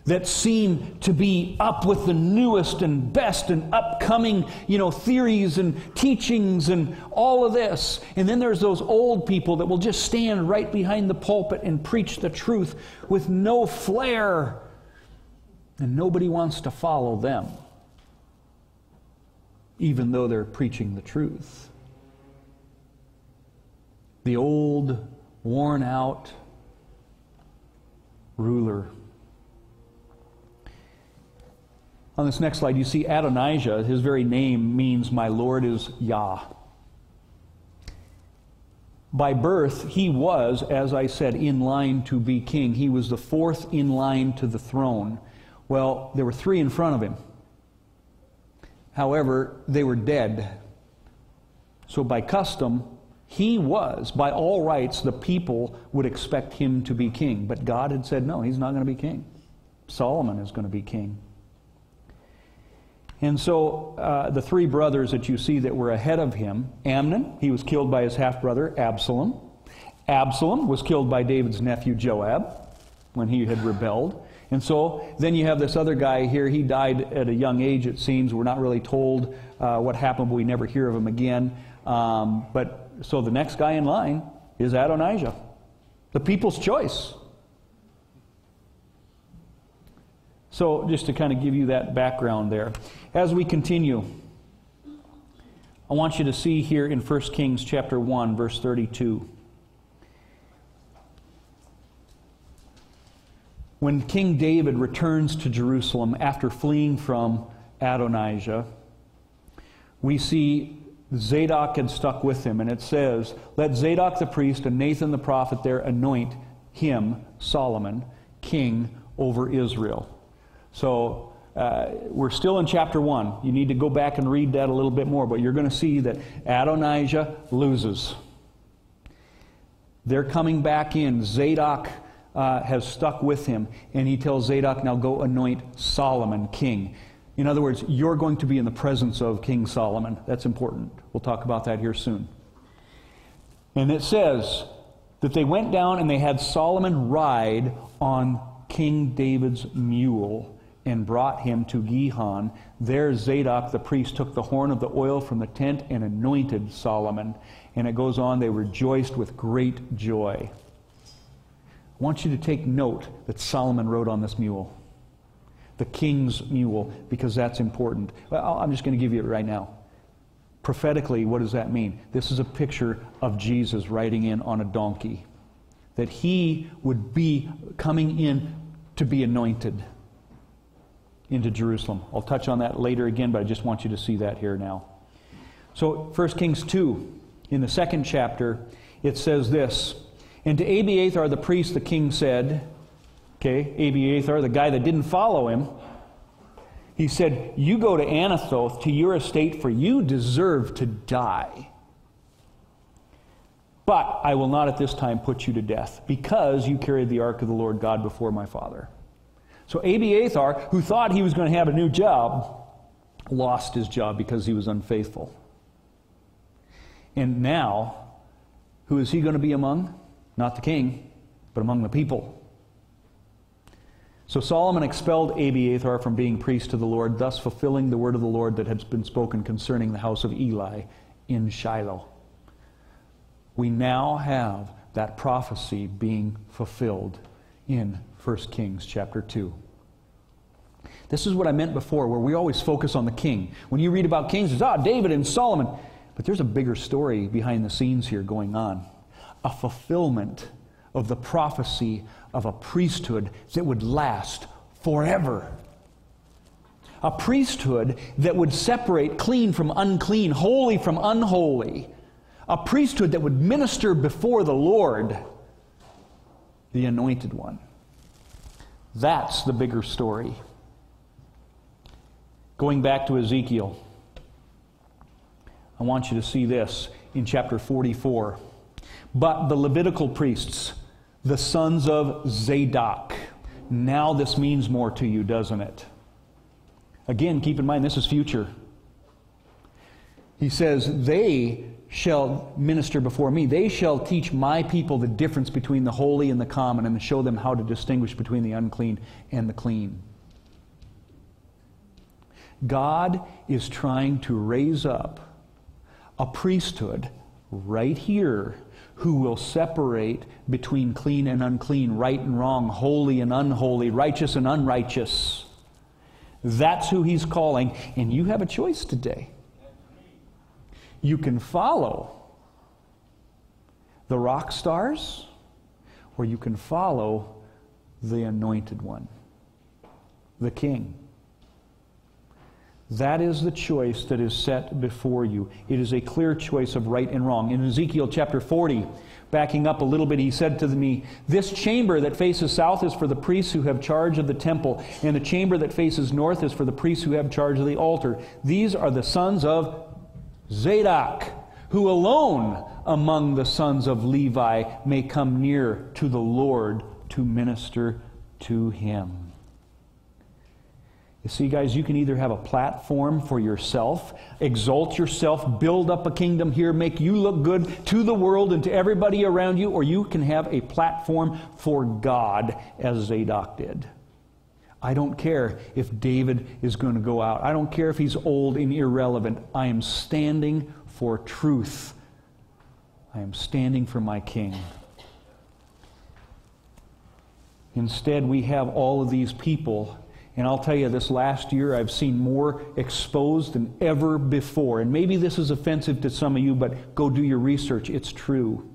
that seem to be up with the newest and best and upcoming, you know, theories and teachings and all of this. And then there's those old people that will just stand right behind the pulpit and preach the truth with no flair. And nobody wants to follow them, even though they're preaching the truth the old, worn out ruler. On this next slide, you see Adonijah. His very name means, My Lord is Yah. By birth, he was, as I said, in line to be king. He was the fourth in line to the throne. Well, there were three in front of him. However, they were dead. So, by custom, he was, by all rights, the people would expect him to be king. But God had said, no, he's not going to be king. Solomon is going to be king. And so uh, the three brothers that you see that were ahead of him Amnon, he was killed by his half brother Absalom. Absalom was killed by David's nephew Joab when he had rebelled. And so then you have this other guy here. He died at a young age, it seems. We're not really told uh, what happened, but we never hear of him again. Um, but so the next guy in line is Adonijah, the people's choice. So, just to kind of give you that background there. As we continue, I want you to see here in 1 Kings chapter 1, verse 32. When King David returns to Jerusalem after fleeing from Adonijah, we see Zadok had stuck with him. And it says, Let Zadok the priest and Nathan the prophet there anoint him, Solomon, king over Israel. So uh, we're still in chapter 1. You need to go back and read that a little bit more, but you're going to see that Adonijah loses. They're coming back in. Zadok uh, has stuck with him, and he tells Zadok, Now go anoint Solomon king. In other words, you're going to be in the presence of King Solomon. That's important. We'll talk about that here soon. And it says that they went down and they had Solomon ride on King David's mule and brought him to Gihon. There, Zadok the priest took the horn of the oil from the tent and anointed Solomon. And it goes on, they rejoiced with great joy. I want you to take note that Solomon rode on this mule the king's mule, because that's important. Well, I'm just going to give you it right now. Prophetically, what does that mean? This is a picture of Jesus riding in on a donkey. That he would be coming in to be anointed into Jerusalem. I'll touch on that later again, but I just want you to see that here now. So, 1 Kings 2, in the second chapter, it says this And to Abiathar the priest, the king said, okay, Abiathar, the guy that didn't follow him, he said, You go to Anathoth to your estate, for you deserve to die. But I will not at this time put you to death, because you carried the ark of the Lord God before my father. So Abiathar, who thought he was going to have a new job, lost his job because he was unfaithful. And now, who is he going to be among? Not the king, but among the people. So Solomon expelled Abiathar from being priest to the Lord, thus fulfilling the word of the Lord that had been spoken concerning the house of Eli in Shiloh. We now have that prophecy being fulfilled in 1 Kings chapter 2. This is what I meant before, where we always focus on the king. When you read about kings, it's, ah, David and Solomon. But there's a bigger story behind the scenes here going on a fulfillment of the prophecy of a priesthood that would last forever. A priesthood that would separate clean from unclean, holy from unholy. A priesthood that would minister before the Lord, the anointed one. That's the bigger story. Going back to Ezekiel, I want you to see this in chapter 44. But the Levitical priests, the sons of Zadok. Now this means more to you, doesn't it? Again, keep in mind this is future. He says, They shall minister before me. They shall teach my people the difference between the holy and the common and show them how to distinguish between the unclean and the clean. God is trying to raise up a priesthood right here who will separate between clean and unclean, right and wrong, holy and unholy, righteous and unrighteous. That's who he's calling, and you have a choice today. You can follow the rock stars, or you can follow the anointed one, the king. That is the choice that is set before you. It is a clear choice of right and wrong. In Ezekiel chapter 40, backing up a little bit, he said to me, This chamber that faces south is for the priests who have charge of the temple, and the chamber that faces north is for the priests who have charge of the altar. These are the sons of Zadok, who alone among the sons of Levi may come near to the Lord to minister to him. You see, guys, you can either have a platform for yourself, exalt yourself, build up a kingdom here, make you look good to the world and to everybody around you, or you can have a platform for God, as Zadok did. I don't care if David is going to go out. I don't care if he's old and irrelevant. I am standing for truth. I am standing for my king. Instead, we have all of these people and I'll tell you, this last year I've seen more exposed than ever before. And maybe this is offensive to some of you, but go do your research. It's true.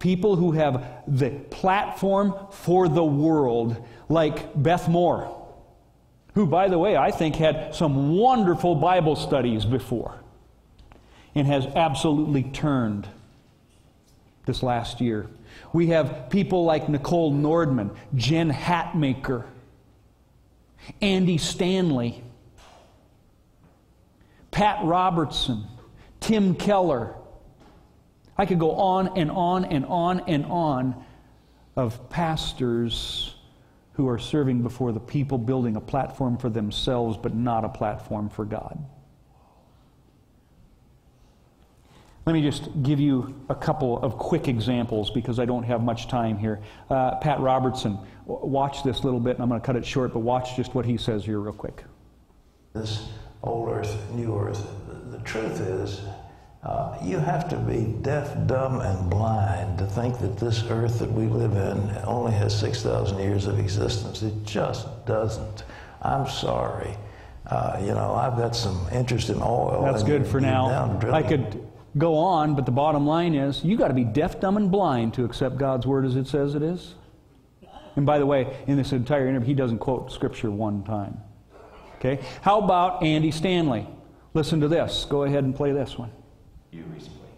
People who have the platform for the world, like Beth Moore, who, by the way, I think had some wonderful Bible studies before and has absolutely turned this last year. We have people like Nichole Nordeman, Jen Hatmaker Andy Stanley, Pat Robertson, Tim Keller. I could go on and on and on and on of pastors who are serving before the people, building a platform for themselves, but not a platform for God. Let me just give you a couple of quick examples because I don't have much time here. Uh, Pat Robertson, watch this little bit, and I'm going to cut it short, but watch just what he says here, real quick. This old earth, new earth, the truth is, uh, you have to be deaf, dumb, and blind to think that this earth that we live in only has 6,000 years of existence. It just doesn't. I'm sorry. Uh, you know, I've got some interest in oil. That's good for now. I could go on, but the bottom line is you got to be deaf, dumb, and blind to accept God's word as it says it is. And by the way, in this entire interview, he doesn't quote scripture one time. Okay? How about Andy Stanley? Listen to this. Go ahead and play this one. You recently.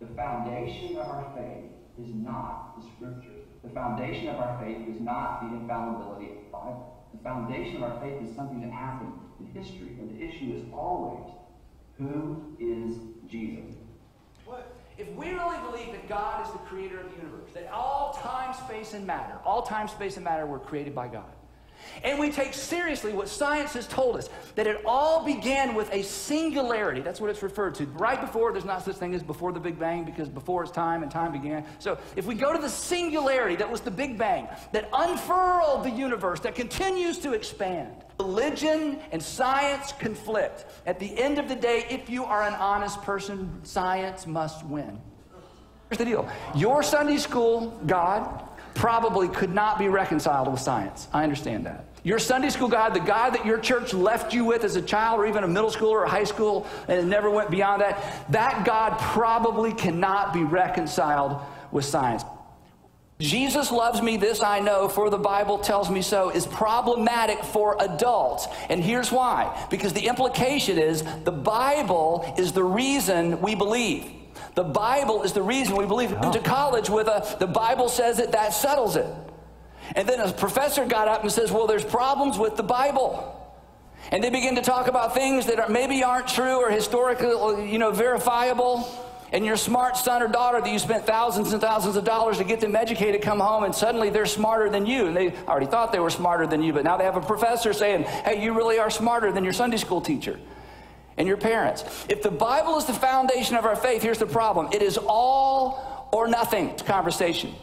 The foundation of our faith is not the scriptures. The foundation of our faith is not the infallibility of the Bible. The foundation of our faith is something that happened in history, and the issue is always who is Jesus. What? If we really believe that God is the creator of the universe, that all time, space, and matter, all time, space, and matter were created by God, and we take seriously what science has told us that it all began with a singularity. That's what it's referred to. Right before, there's not such thing as before the Big Bang because before it's time and time began. So if we go to the singularity that was the Big Bang, that unfurled the universe, that continues to expand, religion and science conflict. At the end of the day, if you are an honest person, science must win. Here's the deal your Sunday school God probably could not be reconciled with science. I understand that. Your Sunday school God, the God that your church left you with as a child or even a middle school or a high school and it never went beyond that, that God probably cannot be reconciled with science. Jesus loves me, this I know, for the Bible tells me so, is problematic for adults. And here's why because the implication is the Bible is the reason we believe. The Bible is the reason we believe. Oh. to college with a, the Bible says it, that settles it. And then a professor got up and says, Well, there's problems with the Bible. And they begin to talk about things that are, maybe aren't true or historically, you know, verifiable. And your smart son or daughter that you spent thousands and thousands of dollars to get them educated come home and suddenly they're smarter than you. And they already thought they were smarter than you, but now they have a professor saying, Hey, you really are smarter than your Sunday school teacher. And your parents. If the Bible is the foundation of our faith, here's the problem it is all or nothing conversation.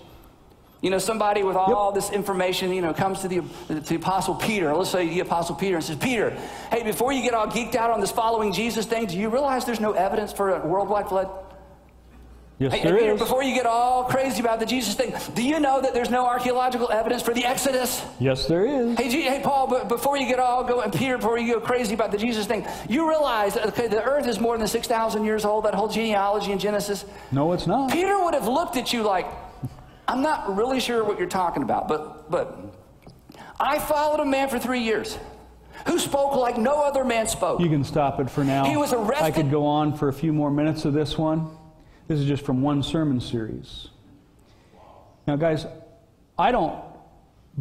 You know, somebody with all this information, you know, comes to the, to the Apostle Peter, let's say the Apostle Peter, and says, Peter, hey, before you get all geeked out on this following Jesus thing, do you realize there's no evidence for a worldwide flood? Yes, Hey, there hey, Peter, is. before you get all crazy about the Jesus thing, do you know that there's no archaeological evidence for the Exodus? Yes, there is. Hey, G- hey, Paul, but before you get all going, Peter, before you go crazy about the Jesus thing, you realize, okay, the earth is more than 6,000 years old, that whole genealogy in Genesis. No, it's not. Peter would have looked at you like, I'm not really sure what you're talking about, but, but I followed a man for three years who spoke like no other man spoke. You can stop it for now. He was arrested- I could go on for a few more minutes of this one. This is just from one sermon series. Now, guys, I don't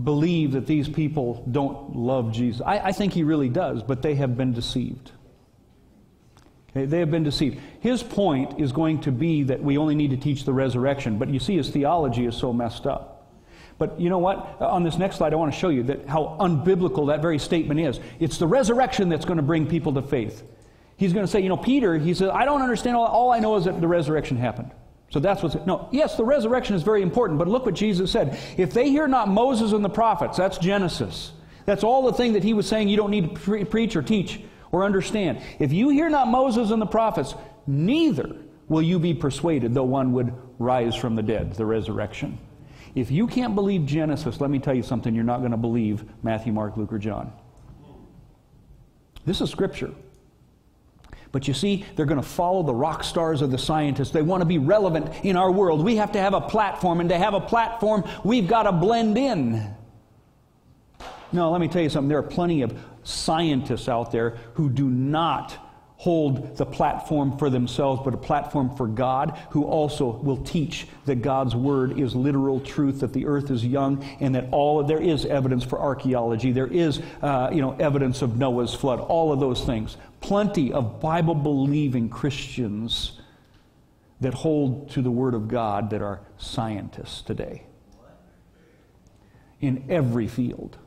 believe that these people don't love Jesus. I, I think he really does, but they have been deceived. Okay, they have been deceived. His point is going to be that we only need to teach the resurrection, but you see, his theology is so messed up. But you know what? Uh, on this next slide, I want to show you that how unbiblical that very statement is. It's the resurrection that's going to bring people to faith. He's going to say, you know, Peter, he says, I don't understand. All, all I know is that the resurrection happened. So that's what's. No, yes, the resurrection is very important, but look what Jesus said. If they hear not Moses and the prophets, that's Genesis. That's all the thing that he was saying you don't need to pre- preach or teach or understand. If you hear not Moses and the prophets, neither will you be persuaded, though one would rise from the dead, the resurrection. If you can't believe Genesis, let me tell you something, you're not going to believe Matthew, Mark, Luke, or John. This is Scripture. But you see, they're going to follow the rock stars of the scientists. They want to be relevant in our world. We have to have a platform, and to have a platform, we've got to blend in. No, let me tell you something. There are plenty of scientists out there who do not hold the platform for themselves, but a platform for God, who also will teach that God's word is literal truth, that the earth is young, and that all of, there is evidence for archaeology. There is, uh, you know, evidence of Noah's flood. All of those things. Plenty of Bible believing Christians that hold to the word of God that are scientists today in every field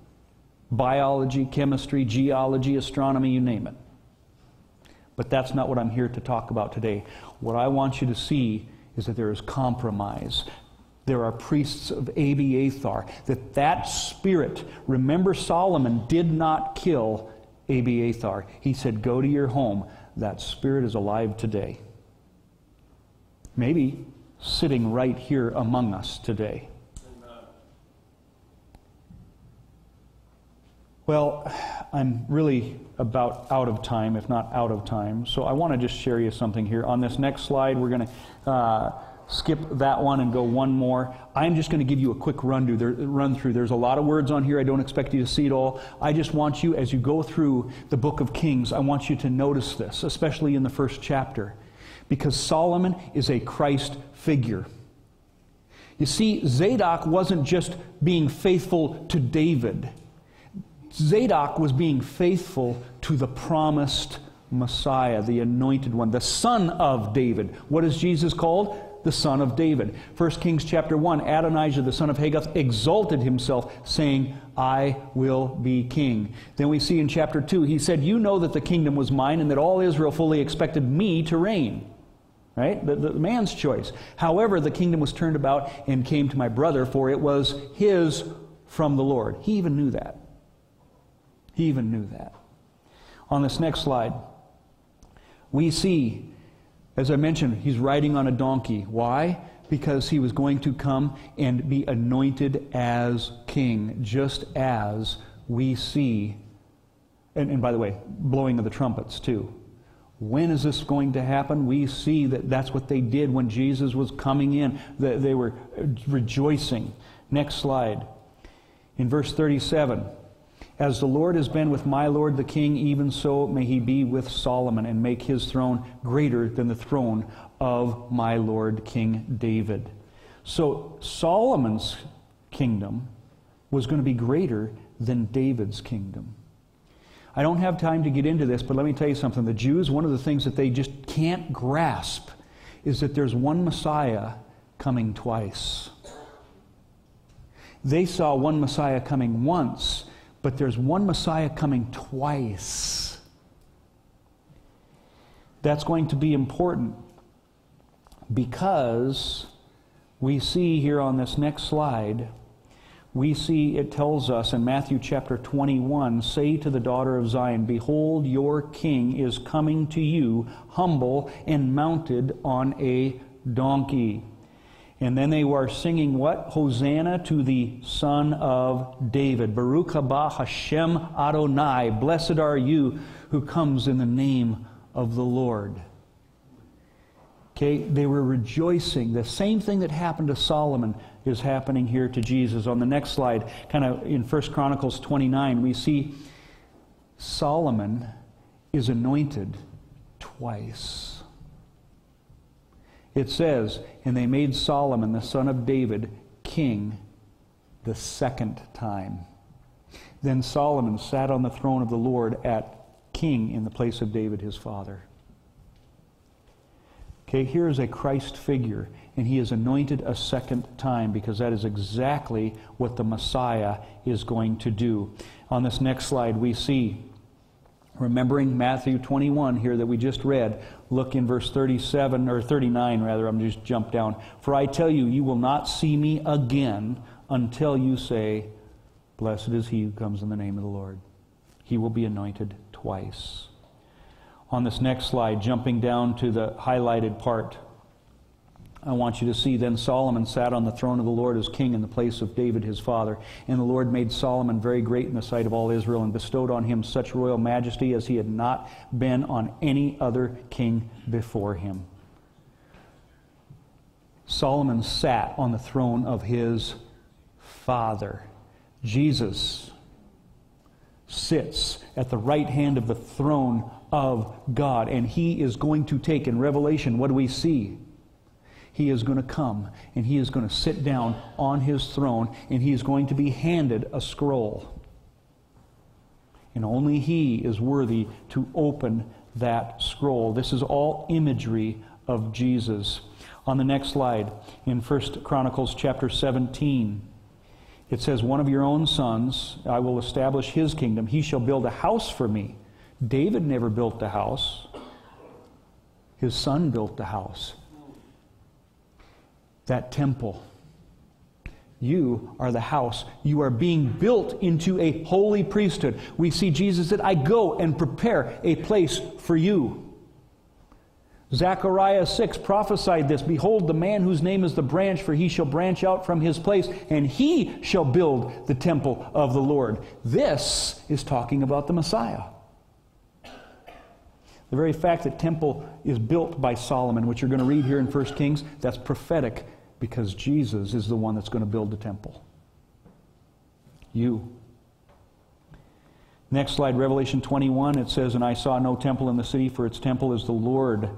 biology, chemistry, geology, astronomy, you name it. But that's not what I'm here to talk about today. What I want you to see is that there is compromise. There are priests of Abiathar. That that spirit, remember Solomon did not kill Abiathar. He said, Go to your home. That spirit is alive today. Maybe sitting right here among us today. Well, I'm really about out of time, if not out of time. So I want to just share you something here. On this next slide, we're going to uh, skip that one and go one more. I'm just going to give you a quick run there, run through. There's a lot of words on here. I don't expect you to see it all. I just want you, as you go through the book of Kings, I want you to notice this, especially in the first chapter, because Solomon is a Christ figure. You see, Zadok wasn't just being faithful to David. Zadok was being faithful to the promised Messiah, the anointed one, the son of David. What is Jesus called? The son of David. 1 Kings chapter 1, Adonijah, the son of Haggith, exalted himself, saying, I will be king. Then we see in chapter 2, he said, You know that the kingdom was mine and that all Israel fully expected me to reign. Right? The, the man's choice. However, the kingdom was turned about and came to my brother, for it was his from the Lord. He even knew that. He even knew that. On this next slide, we see, as I mentioned, he's riding on a donkey. Why? Because he was going to come and be anointed as king, just as we see, and, and by the way, blowing of the trumpets too. When is this going to happen? We see that that's what they did when Jesus was coming in. They were rejoicing. Next slide. In verse 37, as the Lord has been with my Lord the king, even so may he be with Solomon and make his throne greater than the throne of my Lord King David. So Solomon's kingdom was going to be greater than David's kingdom. I don't have time to get into this, but let me tell you something. The Jews, one of the things that they just can't grasp is that there's one Messiah coming twice. They saw one Messiah coming once, but there's one Messiah coming twice. That's going to be important because we see here on this next slide, we see it tells us in Matthew chapter 21 say to the daughter of Zion, Behold, your king is coming to you, humble and mounted on a donkey. And then they were singing what? Hosanna to the Son of David. Baruch haba Hashem Adonai. Blessed are you who comes in the name of the Lord. Okay, they were rejoicing. The same thing that happened to Solomon is happening here to Jesus. On the next slide, kind of in 1 Chronicles 29, we see Solomon is anointed twice. It says, And they made Solomon, the son of David, king the second time. Then Solomon sat on the throne of the Lord at king in the place of David his father. Okay, here is a Christ figure, and he is anointed a second time because that is exactly what the Messiah is going to do. On this next slide, we see, remembering Matthew 21 here that we just read, look in verse 37, or 39 rather, I'm just jump down. For I tell you, you will not see me again until you say, Blessed is he who comes in the name of the Lord. He will be anointed twice on this next slide, jumping down to the highlighted part. I want you to see then Solomon sat on the throne of the Lord as king in the place of David his father. And the Lord made Solomon very great in the sight of all Israel and bestowed on him such royal majesty as he had not been on any other king before him. Solomon sat on the throne of his father. Jesus sits at the right hand of the throne of God. And he is going to take, in Revelation, what do we see? He is going to come and he is going to sit down on his throne and he is going to be handed a scroll. And only he is worthy to open that scroll. This is all imagery of Jesus. On the next slide, in 1 Chronicles chapter 17, it says, One of your own sons, I will establish his kingdom. He shall build a house for me David never built the house, his son built the house. That temple. You are the house. You are being built into a holy priesthood. We see Jesus said, I go and prepare a place for you. Zechariah 6 prophesied this Behold, the man whose name is the branch, for he shall branch out from his place, and he shall build the temple of the Lord. This is talking about the Messiah. The very fact that temple is built by Solomon, which you're going to read here in 1 Kings, that's prophetic because Jesus is the one that's going to build the temple. You. Next slide, Revelation 21, it says, And I saw no temple in the city, for its temple is the Lord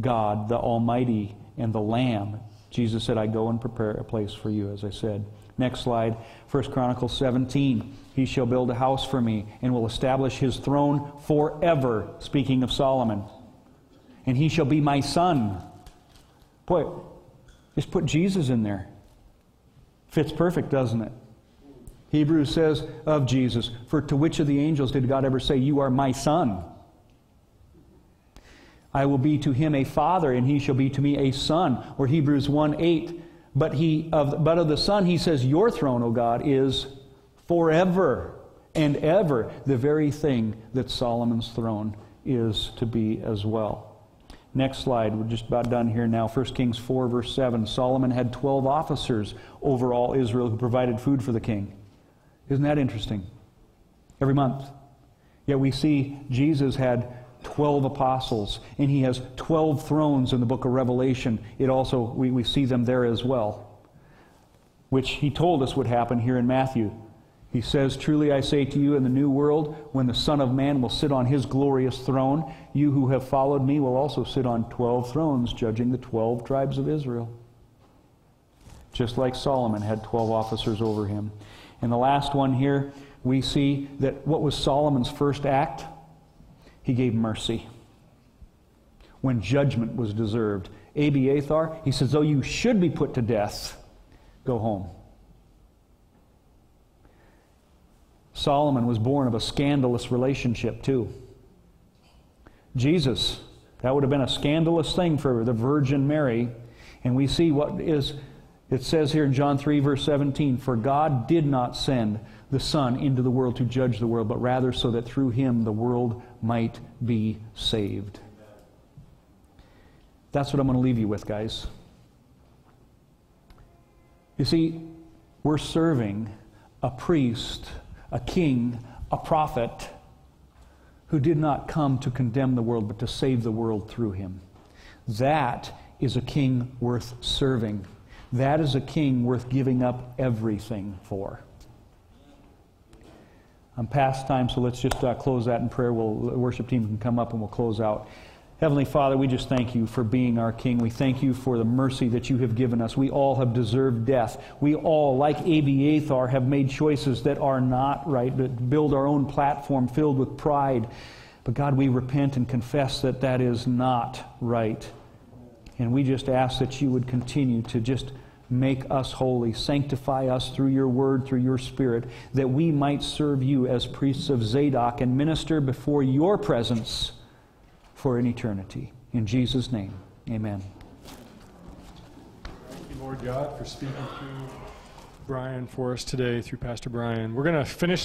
God, the Almighty, and the Lamb. Jesus said, I go and prepare a place for you, as I said. Next slide, 1 Chronicles 17. He shall build a house for me and will establish his throne forever. Speaking of Solomon. And he shall be my son. Boy, just put Jesus in there. Fits perfect, doesn't it? Hebrews says of Jesus, For to which of the angels did God ever say, You are my son? I will be to him a father, and he shall be to me a son. Or Hebrews 1 8. But, he, of, but of the Son, he says, Your throne, O God, is forever and ever the very thing that Solomon's throne is to be as well. Next slide. We're just about done here now. 1 Kings 4, verse 7. Solomon had 12 officers over all Israel who provided food for the king. Isn't that interesting? Every month. Yet we see Jesus had 12 apostles, and he has 12 thrones in the book of Revelation. It also, we, we see them there as well, which he told us would happen here in Matthew. He says, Truly I say to you, in the new world, when the Son of Man will sit on his glorious throne, you who have followed me will also sit on 12 thrones, judging the 12 tribes of Israel. Just like Solomon had 12 officers over him. And the last one here, we see that what was Solomon's first act? he gave mercy when judgment was deserved. Abiathar, he says, though you should be put to death, go home. Solomon was born of a scandalous relationship, too. Jesus That would have been a scandalous thing for the Virgin Mary. And we see what is, it says here in John 3, verse 17 For God did not send the Son into the world to judge the world, but rather so that through him the world might be saved. That's what I'm going to leave you with, guys. You see, we're serving a priest, a king, a prophet who did not come to condemn the world, but to save the world through him. That is a king worth serving. That is a king worth giving up everything for. I'm past time, so let's just uh, close that in prayer. We'll, the worship team can come up and we'll close out. Heavenly Father, we just thank you for being our King. We thank you for the mercy that you have given us. We all have deserved death. We all, like Abiathar, have made choices that are not right, that build our own platform filled with pride. But God, we repent and confess that that is not right. And we just ask that you would continue to just make us holy, sanctify us through your word, through your spirit, that we might serve you as priests of Zadok and minister before your presence for an eternity. In Jesus' name, amen. Thank you, Lord God, for speaking through Brian for us today, through Pastor Brian. We're going to finish